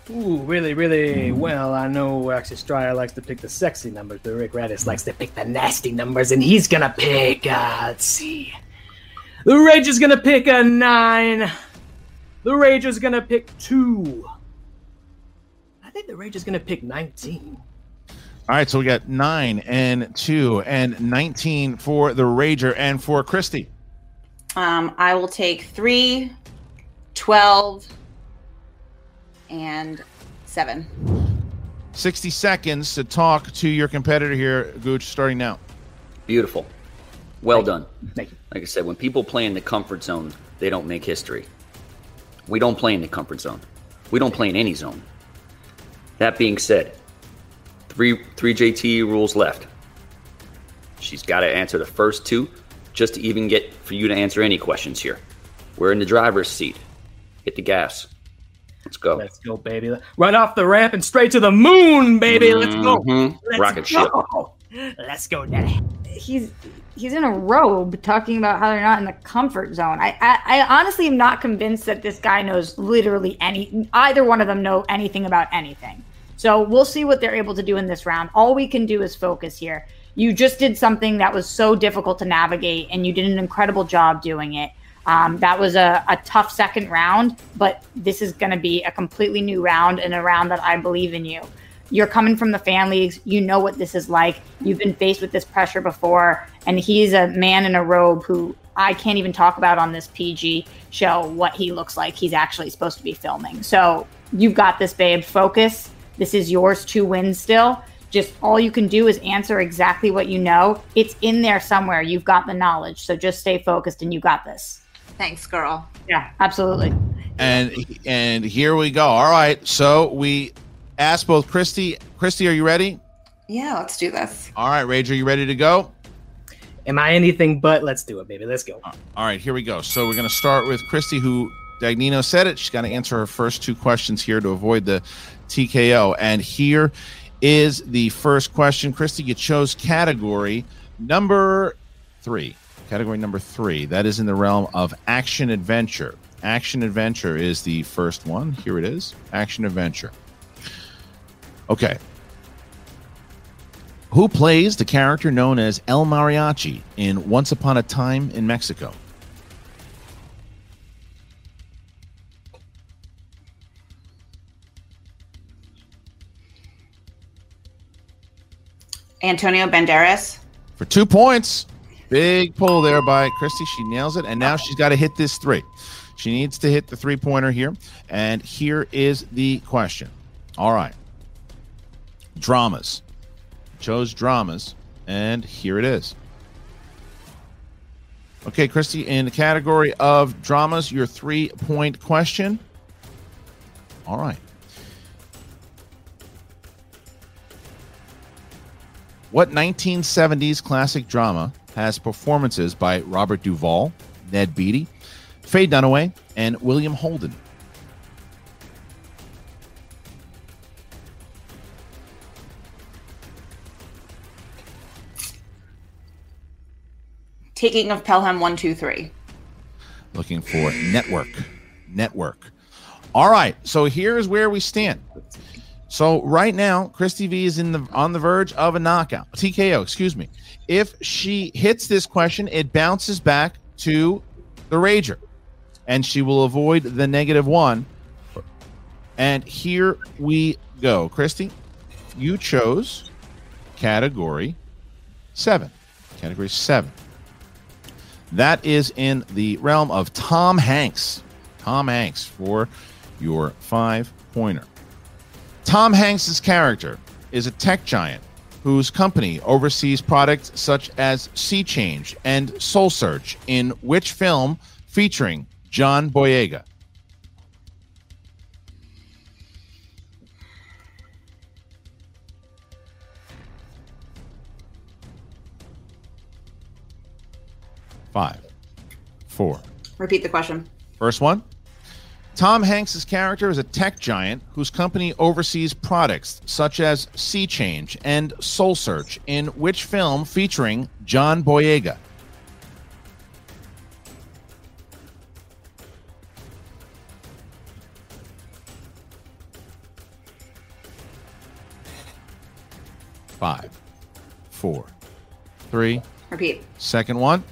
Ooh, really, really well. I know actually Striar likes to pick the sexy numbers, but Rick Radis likes to pick the nasty numbers, and he's gonna pick, uh, let's see. The Rage is gonna pick a nine. The Rage is gonna pick two. I think the Rage is gonna pick 19. All right. So we got 9 and 2 and 19 for the Rager and for Christy. Um, I will take three, 12, and seven. 60 seconds to talk to your competitor here, Gooch, starting now. Beautiful. Well done. Thank you. Like I said, when people play in the comfort zone, they don't make history. We don't play in the comfort zone. We don't play in any zone. That being said, three three JT rules left. She's got to answer the first two just to even get for you to answer any questions here. We're in the driver's seat. Hit the gas. Let's go. Let's go, baby. Run off the ramp and straight to the moon, baby. Let's go. Mhm. Let's Rocket go. Let's go, daddy. he's he's in a robe talking about how they're not in the comfort zone. I, I I honestly am not convinced that this guy knows literally any either one of them know anything about anything. So we'll see what they're able to do in this round. All we can do is focus here. You just did something that was so difficult to navigate, and you did an incredible job doing it. Um, that was a, a tough second round, but this is going to be a completely new round and a round that I believe in you. You're coming from the fan leagues. You know what this is like. You've been faced with this pressure before, and he's a man in a robe who I can't even talk about on this PG show what he looks like. He's actually supposed to be filming. So you've got this, babe. Focus. This is yours to win still. Just all you can do is answer exactly what you know. It's in there somewhere. You've got the knowledge. So just stay focused and you got this. Thanks, girl. Yeah, absolutely. And and here we go. All right. So we asked both Christy. Christy, are you ready? Yeah, let's do this. All right, Rage, are you ready to go? Am I anything but? Let's do it, baby. Let's go. All right, here we go. So we're going to start with Christy, who Dagnino said it. She's got to answer her first two questions here to avoid the TKO. And here is the first question. Christy, you chose category number three. Category number three. That is in the realm of action adventure. Action adventure is the first one. Here it is. Action adventure. Okay. Who plays the character known as El Mariachi in Once Upon a Time in Mexico? Antonio Banderas. For two points. Big pull there by Christy. She nails it. And now she's got to hit this three. She needs to hit the three pointer here. And here is the question. All right. Dramas. Chose dramas. And here it is. Okay, Christy, in the category of dramas, your three point question. All right. What 1970s classic drama has performances by Robert Duvall, Ned Beatty, Faye Dunaway, and William Holden? Taking of Pelham one two three. Looking for network. Network. All right. So here's where we stand. So right now, Christy V is in the on the verge of a knockout. TKO, excuse me. If she hits this question, it bounces back to the Rager. And she will avoid the negative one. And here we go. Christy, you chose category seven. Category seven. That is in the realm of Tom Hanks. Tom Hanks for your five pointer. Tom Hanks's character is a tech giant whose company oversees products such as SeeChange and Soul Search in which film featuring John Boyega? Five, four, Repeat the question. First one. Tom Hanks's character is a tech giant whose company oversees products such as SeeChange and Soul Search in which film featuring John Boyega? Five, four, three, Repeat. Second one.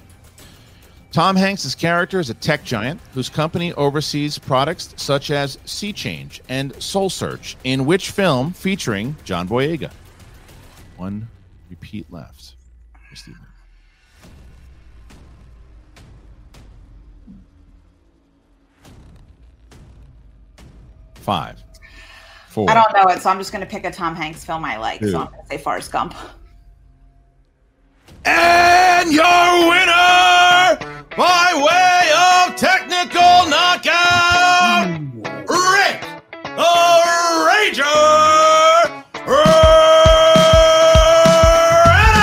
Tom Hanks' character is a tech giant whose company oversees products such as SeeChange and Soul Search, in which film featuring John Boyega? One repeat left. Christy. Five, four, I don't know it, so I'm just going to pick a Tom Hanks film I like. Two. So I'm going to say Forrest Gump. And your winner by way of technical knockout, Rick the Rager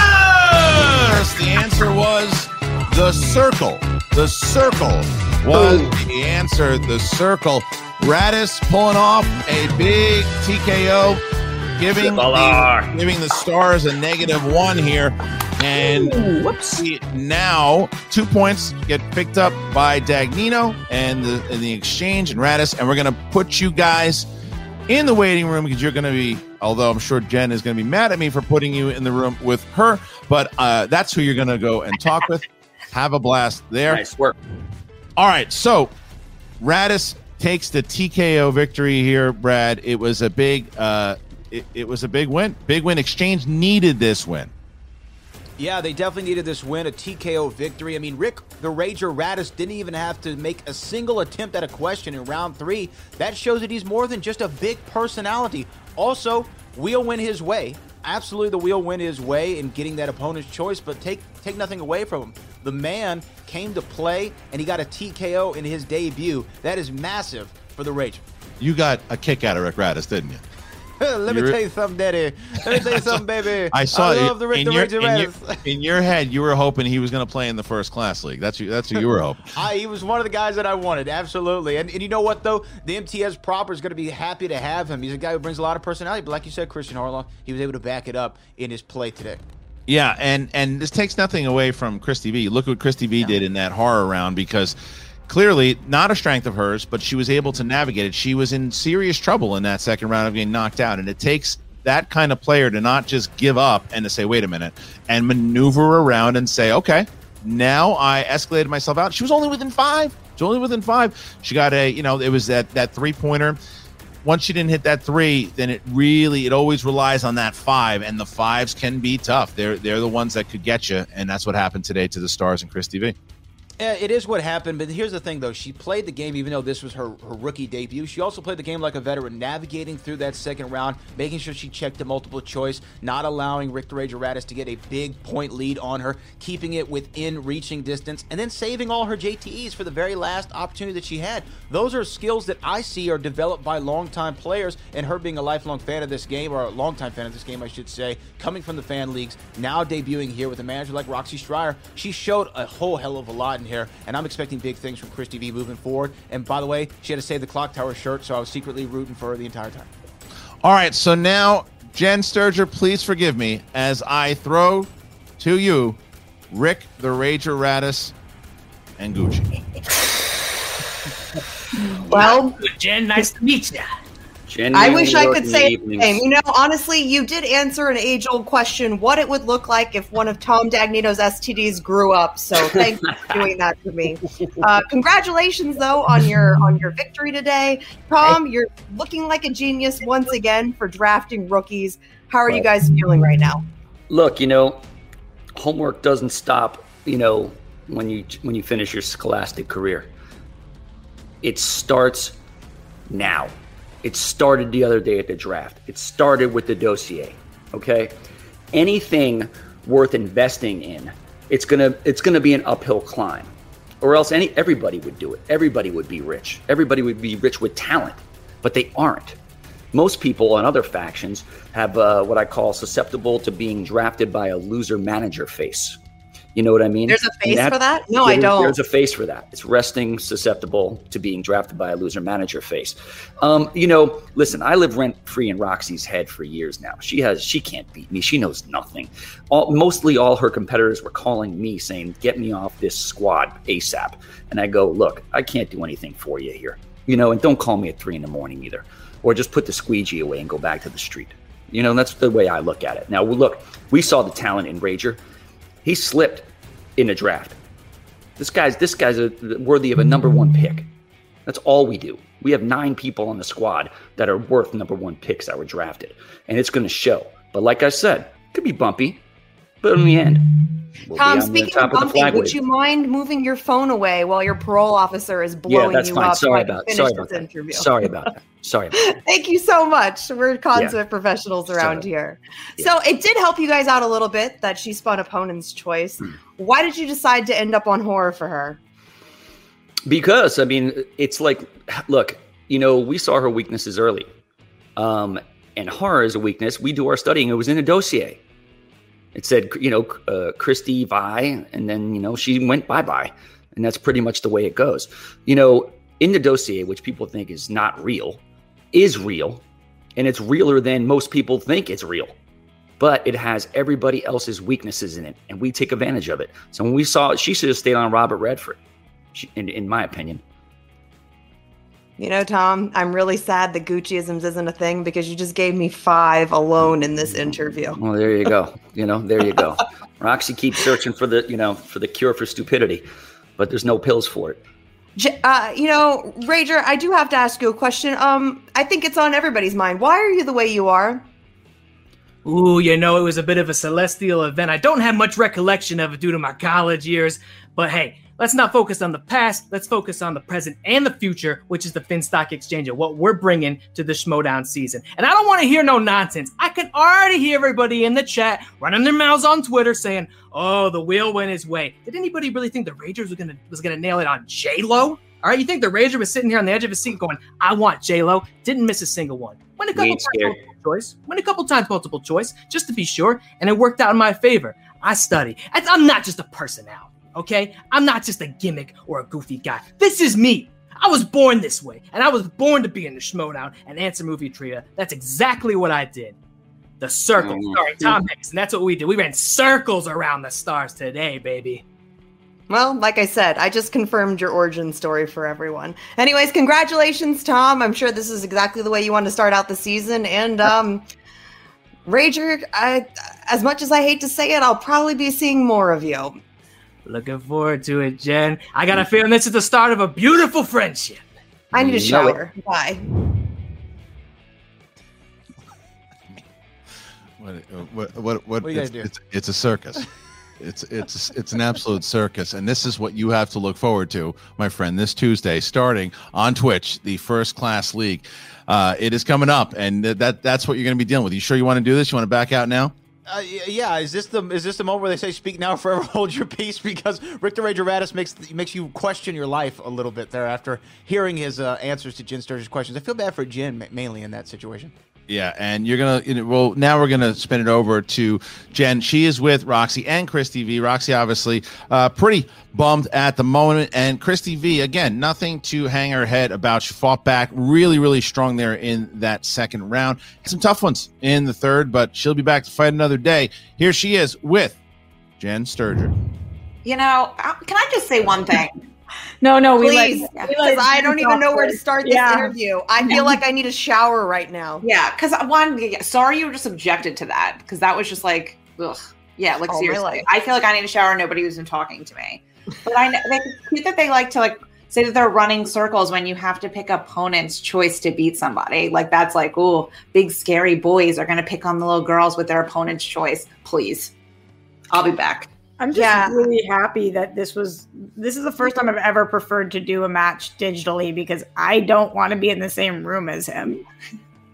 Radis. The answer was the circle. The circle was the answer. The circle. Radis pulling off a big TKO, giving the, giving the stars a negative one here. And whoops. now two points get picked up by Dagnino and the, in the exchange and Radis. And we're going to put you guys in the waiting room because you're going to be, although I'm sure Jen is going to be mad at me for putting you in the room with her, but uh, that's who you're going to go and talk with. Have a blast there. Nice work. All right. So Radis takes the TKO victory here, Brad. It was a big, uh, it, it was a big win. Big win. Exchange needed this win. Yeah, they definitely needed this win, a TKO victory. I mean, Rick the Rager Radis didn't even have to make a single attempt at a question in round three. That shows that he's more than just a big personality. Also, wheel win his way. Absolutely, the wheel win his way in getting that opponent's choice, but take take nothing away from him. The man came to play, and he got a TKO in his debut. That is massive for the Rager. You got a kick out of Rick Radis, didn't you? Let me tell you something, Daddy. Let me tell you something, baby. I saw I love the Rick in the your, in, your, in your head. You were hoping he was going to play in the first class league. That's you. That's who you were hoping. I, he was one of the guys that I wanted, absolutely. And, and you know what, though? The MTS proper is going to be happy to have him. He's a guy who brings a lot of personality. But like you said, Christian Harloff, he was able to back it up in his play today. Yeah, and and this takes nothing away from Christy V. Look what Christy V did in that horror round because clearly not a strength of hers, but she was able to navigate it. She was in serious trouble in that second round of getting knocked out, and it takes that kind of player to not just give up and to say, "Wait a minute," and maneuver around and say, "Okay, now I escalated myself out." She was only within five. She was only within five. She got a, you know, it was that that three pointer once she didn't hit that three, then it really it always relies on that five, and the fives can be tough. They're they're the ones that could get you, and that's what happened today to the Stars and Christy V. Yeah, it is what happened, but here's the thing, though. She played the game, even though this was her, her rookie debut. She also played the game like a veteran, navigating through that second round, making sure she checked the multiple choice, not allowing Rick the Rager Radis to get a big point lead on her, keeping it within reaching distance, and then saving all her JTEs for the very last opportunity that she had. Those are skills that I see are developed by longtime players, and her being a lifelong fan of this game, or a longtime fan of this game, I should say, coming from the fan leagues, now debuting here with a manager like Roxy Striar. She showed a whole hell of a lot in here, and I'm expecting big things from Christy V moving forward. And by the way, she had to save the Clock Tower shirt, so I was secretly rooting for her the entire time. All right, so now Jen Sturger, please forgive me as I throw to you Rick the Rager Radis and Gucci. Well, Jen, nice to meet you. Jen, I wish I could say the same. You know, honestly, you did answer an age-old question: what it would look like if one of Tom Dagnino's STDs grew up. So, thank you for doing that for me. Uh, congratulations, though, on your on your victory today, Tom. You're looking like a genius once again for drafting rookies. How are you guys feeling right now? Look, you know, homework doesn't stop. You know, when you when you finish your scholastic career, it starts now. It started the other day at the draft. It started with the dossier. Okay, anything worth investing in, it's gonna it's gonna be an uphill climb, or else any everybody would do it. Everybody would be rich. Everybody would be rich with talent, but they aren't. Most people and other factions have uh, what I call susceptible to being drafted by a loser manager face. You know what I mean? There's a face for that? No, I don't. There's a face for that. It's resting susceptible to being drafted by a loser manager face. Um, you know, listen, I live rent free in Roxy's head for years now. She has, she can't beat me. She knows nothing. All, mostly all her competitors were calling me saying, "Get me off this squad ASAP." And I go, "Look, I can't do anything for you here. You know, and don't call me at three in the morning either, or just put the squeegee away and go back to the street." You know, that's the way I look at it. Now, look, we saw the talent in Rager. He slipped in the draft. This guy's this guy's a, worthy of a number one pick. That's all we do. We have nine people on the squad that are worth number one picks that were drafted, and it's going to show. But like I said, it could be bumpy, but in the end, we'll Tom, speaking of bumpy, would wave. you mind moving your phone away while your parole officer is blowing that's you fine. up? so Sorry I can about- sorry this about that. interview? Sorry about that. Sorry. Thank you so much. We're consummate professionals around So- here. So it did help you guys out a little bit that she spun opponent's choice. Hmm. Why did you decide to end up on horror for her? Because I mean, it's like, look, you know, we saw her weaknesses early, um, and horror is a weakness. We do our studying; it was in a dossier. It said, you know, uh, Christy V, and then, you know, she went bye bye. And that's pretty much the way it goes. You know, in the dossier, which people think is not real, is real. And it's realer than most people think it's real. But it has everybody else's weaknesses in it. And we take advantage of it. So when we saw it, she should have stayed on Robert Redford, she, in, in my opinion. You know, Tom, I'm really sad that Gucciisms isn't a thing because you just gave me five alone in this interview. Well, there you go. You know, there you go. Roxy keeps searching for the, you know, for the cure for stupidity, but there's no pills for it. Uh, you know, Rager, I do have to ask you a question. Um, I think it's on everybody's mind. Why are you the way you are? Ooh, you know, it was a bit of a celestial event. I don't have much recollection of it due to my college years, but hey, let's not focus on the past. Let's focus on the present and the future, which is the Finstock Exchange and what we're bringing to the Schmoedown season. And I don't want to hear no nonsense. I can already hear everybody in the chat running their mouths on Twitter saying, "Oh, the wheel went his way." Did anybody really think the Ragers was gonna was gonna nail it on J Lo? All right, you think the Rager was sitting here on the edge of his seat going, "I want J Lo." Didn't miss a single one. Went a couple times multiple choice. Went a couple times multiple choice just to be sure, and it worked out in my favor. I study. I'm not just a personality, okay? I'm not just a gimmick or a goofy guy. This is me. I was born this way, and I was born to be in the Schmoedown and answer movie trivia. That's exactly what I did. The circle, Mm. starring Tom Hanks, and that's what we did. We ran circles around the stars today, baby. Well, like I said, I just confirmed your origin story for everyone. Anyways, congratulations, Tom. I'm sure this is exactly the way you want to start out the season. And um Rager, I as much as I hate to say it, I'll probably be seeing more of you. Looking forward to it, Jen. I got a feeling this is the start of a beautiful friendship. I need a You know it. shower. Bye. What what what, what, What it's. It's, it's a circus. It's it's it's an absolute circus, and this is what you have to look forward to, my friend. This Tuesday, starting on Twitch, the First Class League. Uh, it is coming up, and th- that that's what you're going to be dealing with. You sure you want to do this? You want to back out now? Uh, yeah, is this the is this the moment where they say "Speak now, forever hold your peace"? Because Rick the Rager Radis makes makes you question your life a little bit there after hearing his uh, answers to Jen Sturger's questions. I feel bad for Jen mainly in that situation. Yeah, and you're gonna. You know, well, now we're gonna spin it over to Jen. She is with Roxy and Christy V. Roxy, obviously, uh, pretty bummed at the moment, and Christy V. Again, nothing to hang her head about. She fought back really, really strong there in that second round. Some tough ones in the third, but she'll be back to fight another day. Here she is with Jen Sturger. You know, can I just say one thing? No, no, we Please, because I don't even know where to start this Yeah. interview. I feel like I need a shower right now. Yeah, because uh, one, yeah, sorry you were just subjected to that because that was just like, ugh. Yeah, like oh, All seriously. I feel like I need a shower. Nobody was even talking to me. But I know like, cute that they like to like say that they're running circles when you have to pick opponent's choice to beat somebody. Like that's like, oh, big scary boys are gonna pick on the little girls with their opponent's choice. Please, I'll be back. I'm just really happy that this was this is the first time I've ever preferred to do a match digitally because I don't want to be in the same room as him.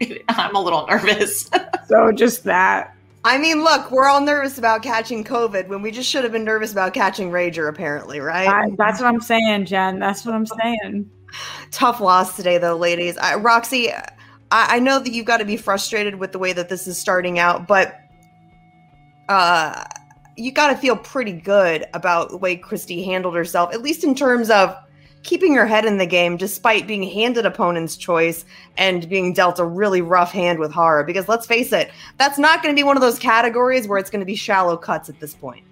I'm a little nervous. so just that. I mean, look, we're all nervous about catching COVID when we just should have been nervous about catching Rager, apparently, right? I, that's what I'm saying, Jen. That's what I'm saying. Tough loss today, though, ladies. I, Roxy, I, I know that you've got to be frustrated with the way that this is starting out, but uh, you got to feel pretty good about the way Christy handled herself, at least in terms of keeping her head in the game despite being handed opponent's choice and being dealt a really rough hand with horror. Because let's face it, that's not going to be one of those categories where it's going to be shallow cuts at this point.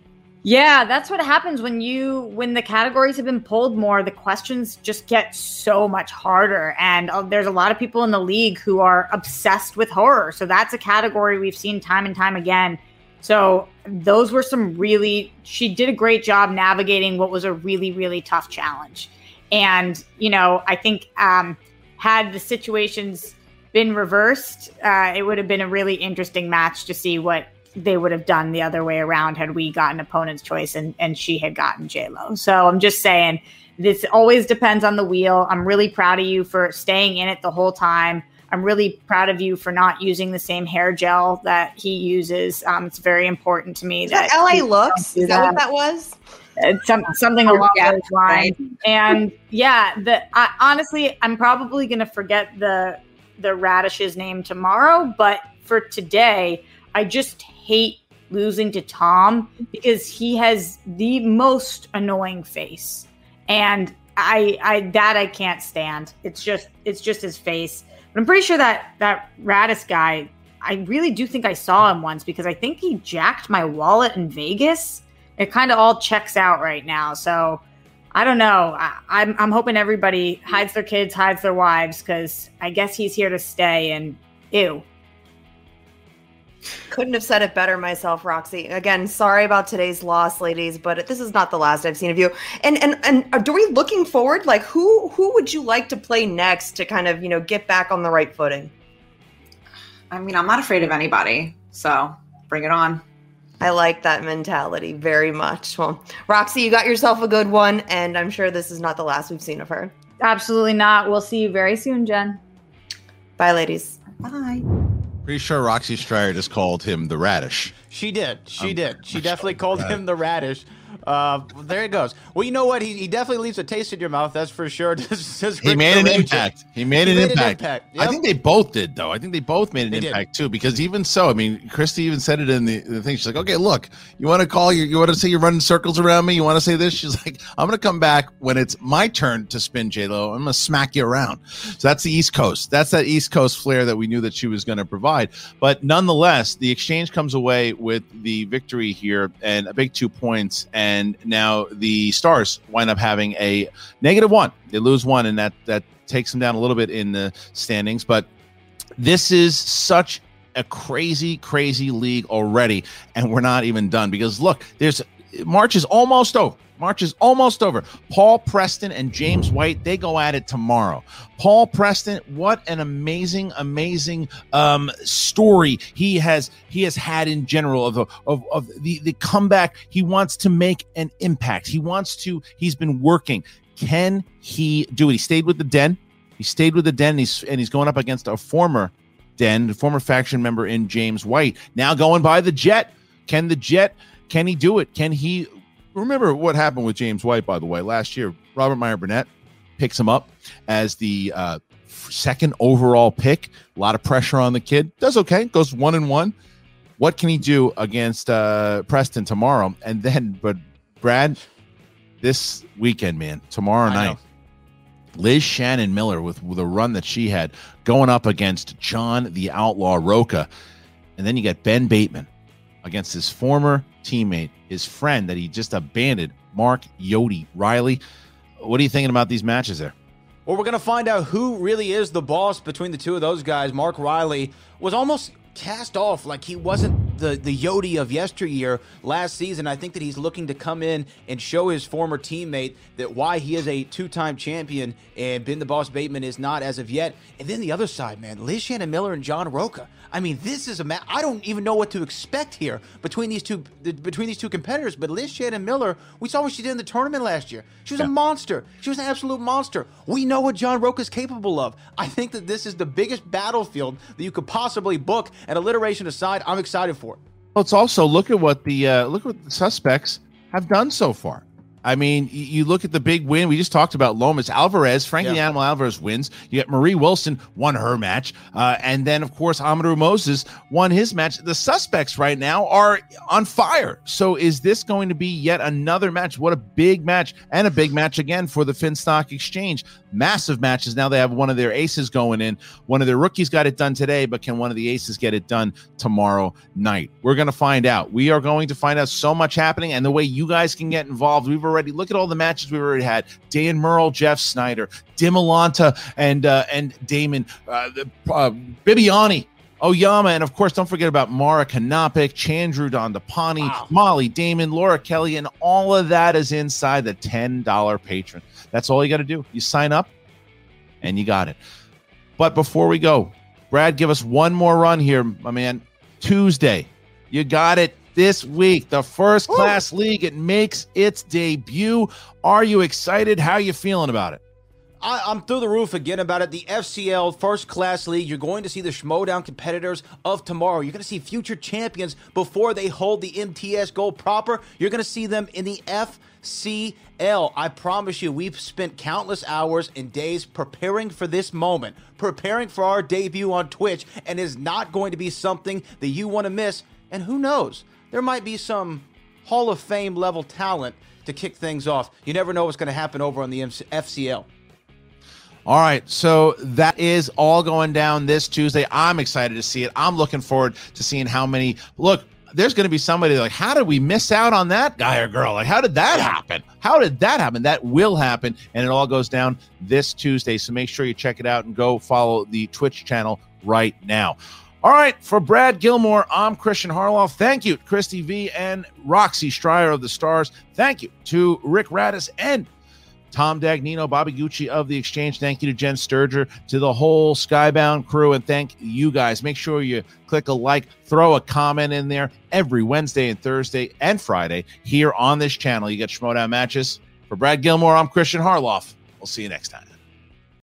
Yeah, that's what happens when you when the categories have been pulled more. The questions just get so much harder, and uh, there's a lot of people in the league who are obsessed with horror. So that's a category we've seen time and time again. So those were some really. She did a great job navigating what was a really really tough challenge, and you know I think um, had the situations been reversed, uh, it would have been a really interesting match to see what they would have done the other way around had we gotten opponent's choice and, and she had gotten Lo. So I'm just saying this always depends on the wheel. I'm really proud of you for staying in it the whole time. I'm really proud of you for not using the same hair gel that he uses. Um, it's very important to me Is that you LA looks? Is that what that was? It's some, something along Yeah, those lines. And yeah, the I, honestly, I'm probably gonna forget the the radish's name tomorrow, but for today, I just hate losing to Tom because he has the most annoying face. And I I that I can't stand. It's just it's just his face. But I'm pretty sure that that Radis guy, I really do think I saw him once because I think he jacked my wallet in Vegas. It kind of all checks out right now. So I don't know. I, I'm I'm hoping everybody hides their kids, hides their wives, because I guess he's here to stay. And ew. Couldn't have said it better myself, Roxy. Again, sorry about today's loss, ladies, but this is not the last I've seen of you. And and and are we looking forward? Like, who who would you like to play next to kind of you know get back on the right footing? I mean, I'm not afraid of anybody, so bring it on. I like that mentality very much. Well, Roxy, you got yourself a good one, and I'm sure this is not the last we've seen of her. Absolutely not. We'll see you very soon, Jen. Bye, ladies. Bye. Pretty sure Roxy Striar just called him the radish. She did. She Um, did. She definitely called him the radish. Uh, there it goes. Well, you know what? He, he definitely leaves a taste in your mouth. That's for sure. Just- just He Rick made an impact. He made, an, impact. I Yep. think they both did, though. I think they both made an They did. impact too. Because even so, I mean, Christy even said it in the, the thing. She's like, "Okay, look, you want to call you, you want to say you're running circles around me. You want to say this." She's like, "I'm going to come back when it's my turn to spin J Lo. I'm going to smack you around." So that's the East Coast. That's that East Coast flair that we knew that she was going to provide. But nonetheless, the exchange comes away with the victory here and a big two points. And now the Stars wind up having a negative one. They lose one, and that that takes them down a little bit in the standings. But this is such a crazy, crazy league already, and we're not even done because look, there's March is almost over. March is almost over. Paul Preston and James White, they go at it tomorrow. Paul Preston, what an amazing, amazing um, story he has he has had in general of, of of the the comeback. He wants to make an impact. He wants to. He's been working. Can he do it? He stayed with the Den. He stayed with the Den. And he's and he's going up against a former Den, a former faction member in James White. Now going by the Jet. Can the Jet? Can he do it? Can he? Remember what happened with James White, by the way, last year. Robert Meyer Burnett picks him up as the uh, second overall pick. A lot of pressure on the kid. Does okay. Goes one and one. What can he do against uh, Preston tomorrow? And then, but Brad, this weekend, man, tomorrow I night, know. Liz Shannon Miller with, with the run that she had going up against John the Outlaw Rocha. And then you got Ben Bateman against his former teammate, his friend that he just abandoned, Mark Yodi Riley. What are you thinking about these matches there? Well, we're going to find out who really is the boss between the two of those guys. Mark Riley was almost cast off like he wasn't the, the Yodi of yesteryear last season. I think that he's looking to come in and show his former teammate that why he is a two time champion and Ben the Boss Bateman is not as of yet. And then the other side, man, Liz Shannon Miller and John Rocha. I mean, this is a match. I don't even know what to expect here between these two the, between these two competitors. But Liz Shannon Miller, we saw what she did in the tournament last year. She was a monster. She was an absolute monster. We know what John Rocha is capable of. I think that this is the biggest battlefield that you could possibly book. And alliteration aside, I'm excited for it. Well, it's also look at what the uh, look at what the suspects have done so far. I mean, you look at the big win. We just talked about Lomas Alvarez. Frankie Yeah. Animal Alvarez wins. You get Marie Wilson won her match, uh, and then of course Amadou Moses won his match. The suspects right now are on fire. So is this going to be yet another match? What a big match and a big match again for the Finstock Exchange. Massive matches. Now they have one of their aces going in. One of their rookies got it done today, but can one of the aces get it done tomorrow night? We're going to find out. We are going to find out so much happening and the way you guys can get involved. We've already look at all the matches we've already had. Dan Murrell, Jeff Snyder, Dimolanta, and uh, and Damon uh, uh, Bibiani. Oyama, and of course, don't forget about Mara Kanapik, Chandru Dondapani, Molly Damon, Laura Kelly, and all of that is inside the $10 patron. That's all you got to do. You sign up and you got it. But before we go, Brad, give us one more run here, my man. Tuesday, you got it this week. The first class league, it makes its debut. Are you excited? How you feeling about it? I, I'm through the roof again about it. The FCL First Class League. You're going to see the Schmoedown competitors of tomorrow. You're going to see future champions before they hold the MTS Gold proper. You're going to see them in the FCL. I promise you, we've spent countless hours and days preparing for this moment, preparing for our debut on Twitch, and is not going to be something that you want to miss. And who knows? There might be some Hall of Fame level talent to kick things off. You never know what's going to happen over on the FCL. All right, so that is all going down this Tuesday. I'm excited to see it. I'm looking forward to seeing how many. Look, there's going to be somebody like, how did we miss out on that guy or girl? Like, how did that happen? How did that happen? That will happen, and it all goes down this Tuesday. So make sure you check it out and go follow the Twitch channel right now. All right, for Brad Gilmore, I'm Christian Harloff. Thank you, Christy V and Roxy Striar of the Stars. Thank you to Rick Radis and Tom Dagnino, Bobby Gucci of the Exchange. Thank you to Jen Sturger, to the whole Skybound crew, and thank you guys. Make sure you click a like, throw a comment in there every Wednesday and Thursday and Friday here on this channel. You get Schmoedown matches. For Brad Gilmore, I'm Christian Harloff. We'll see you next time.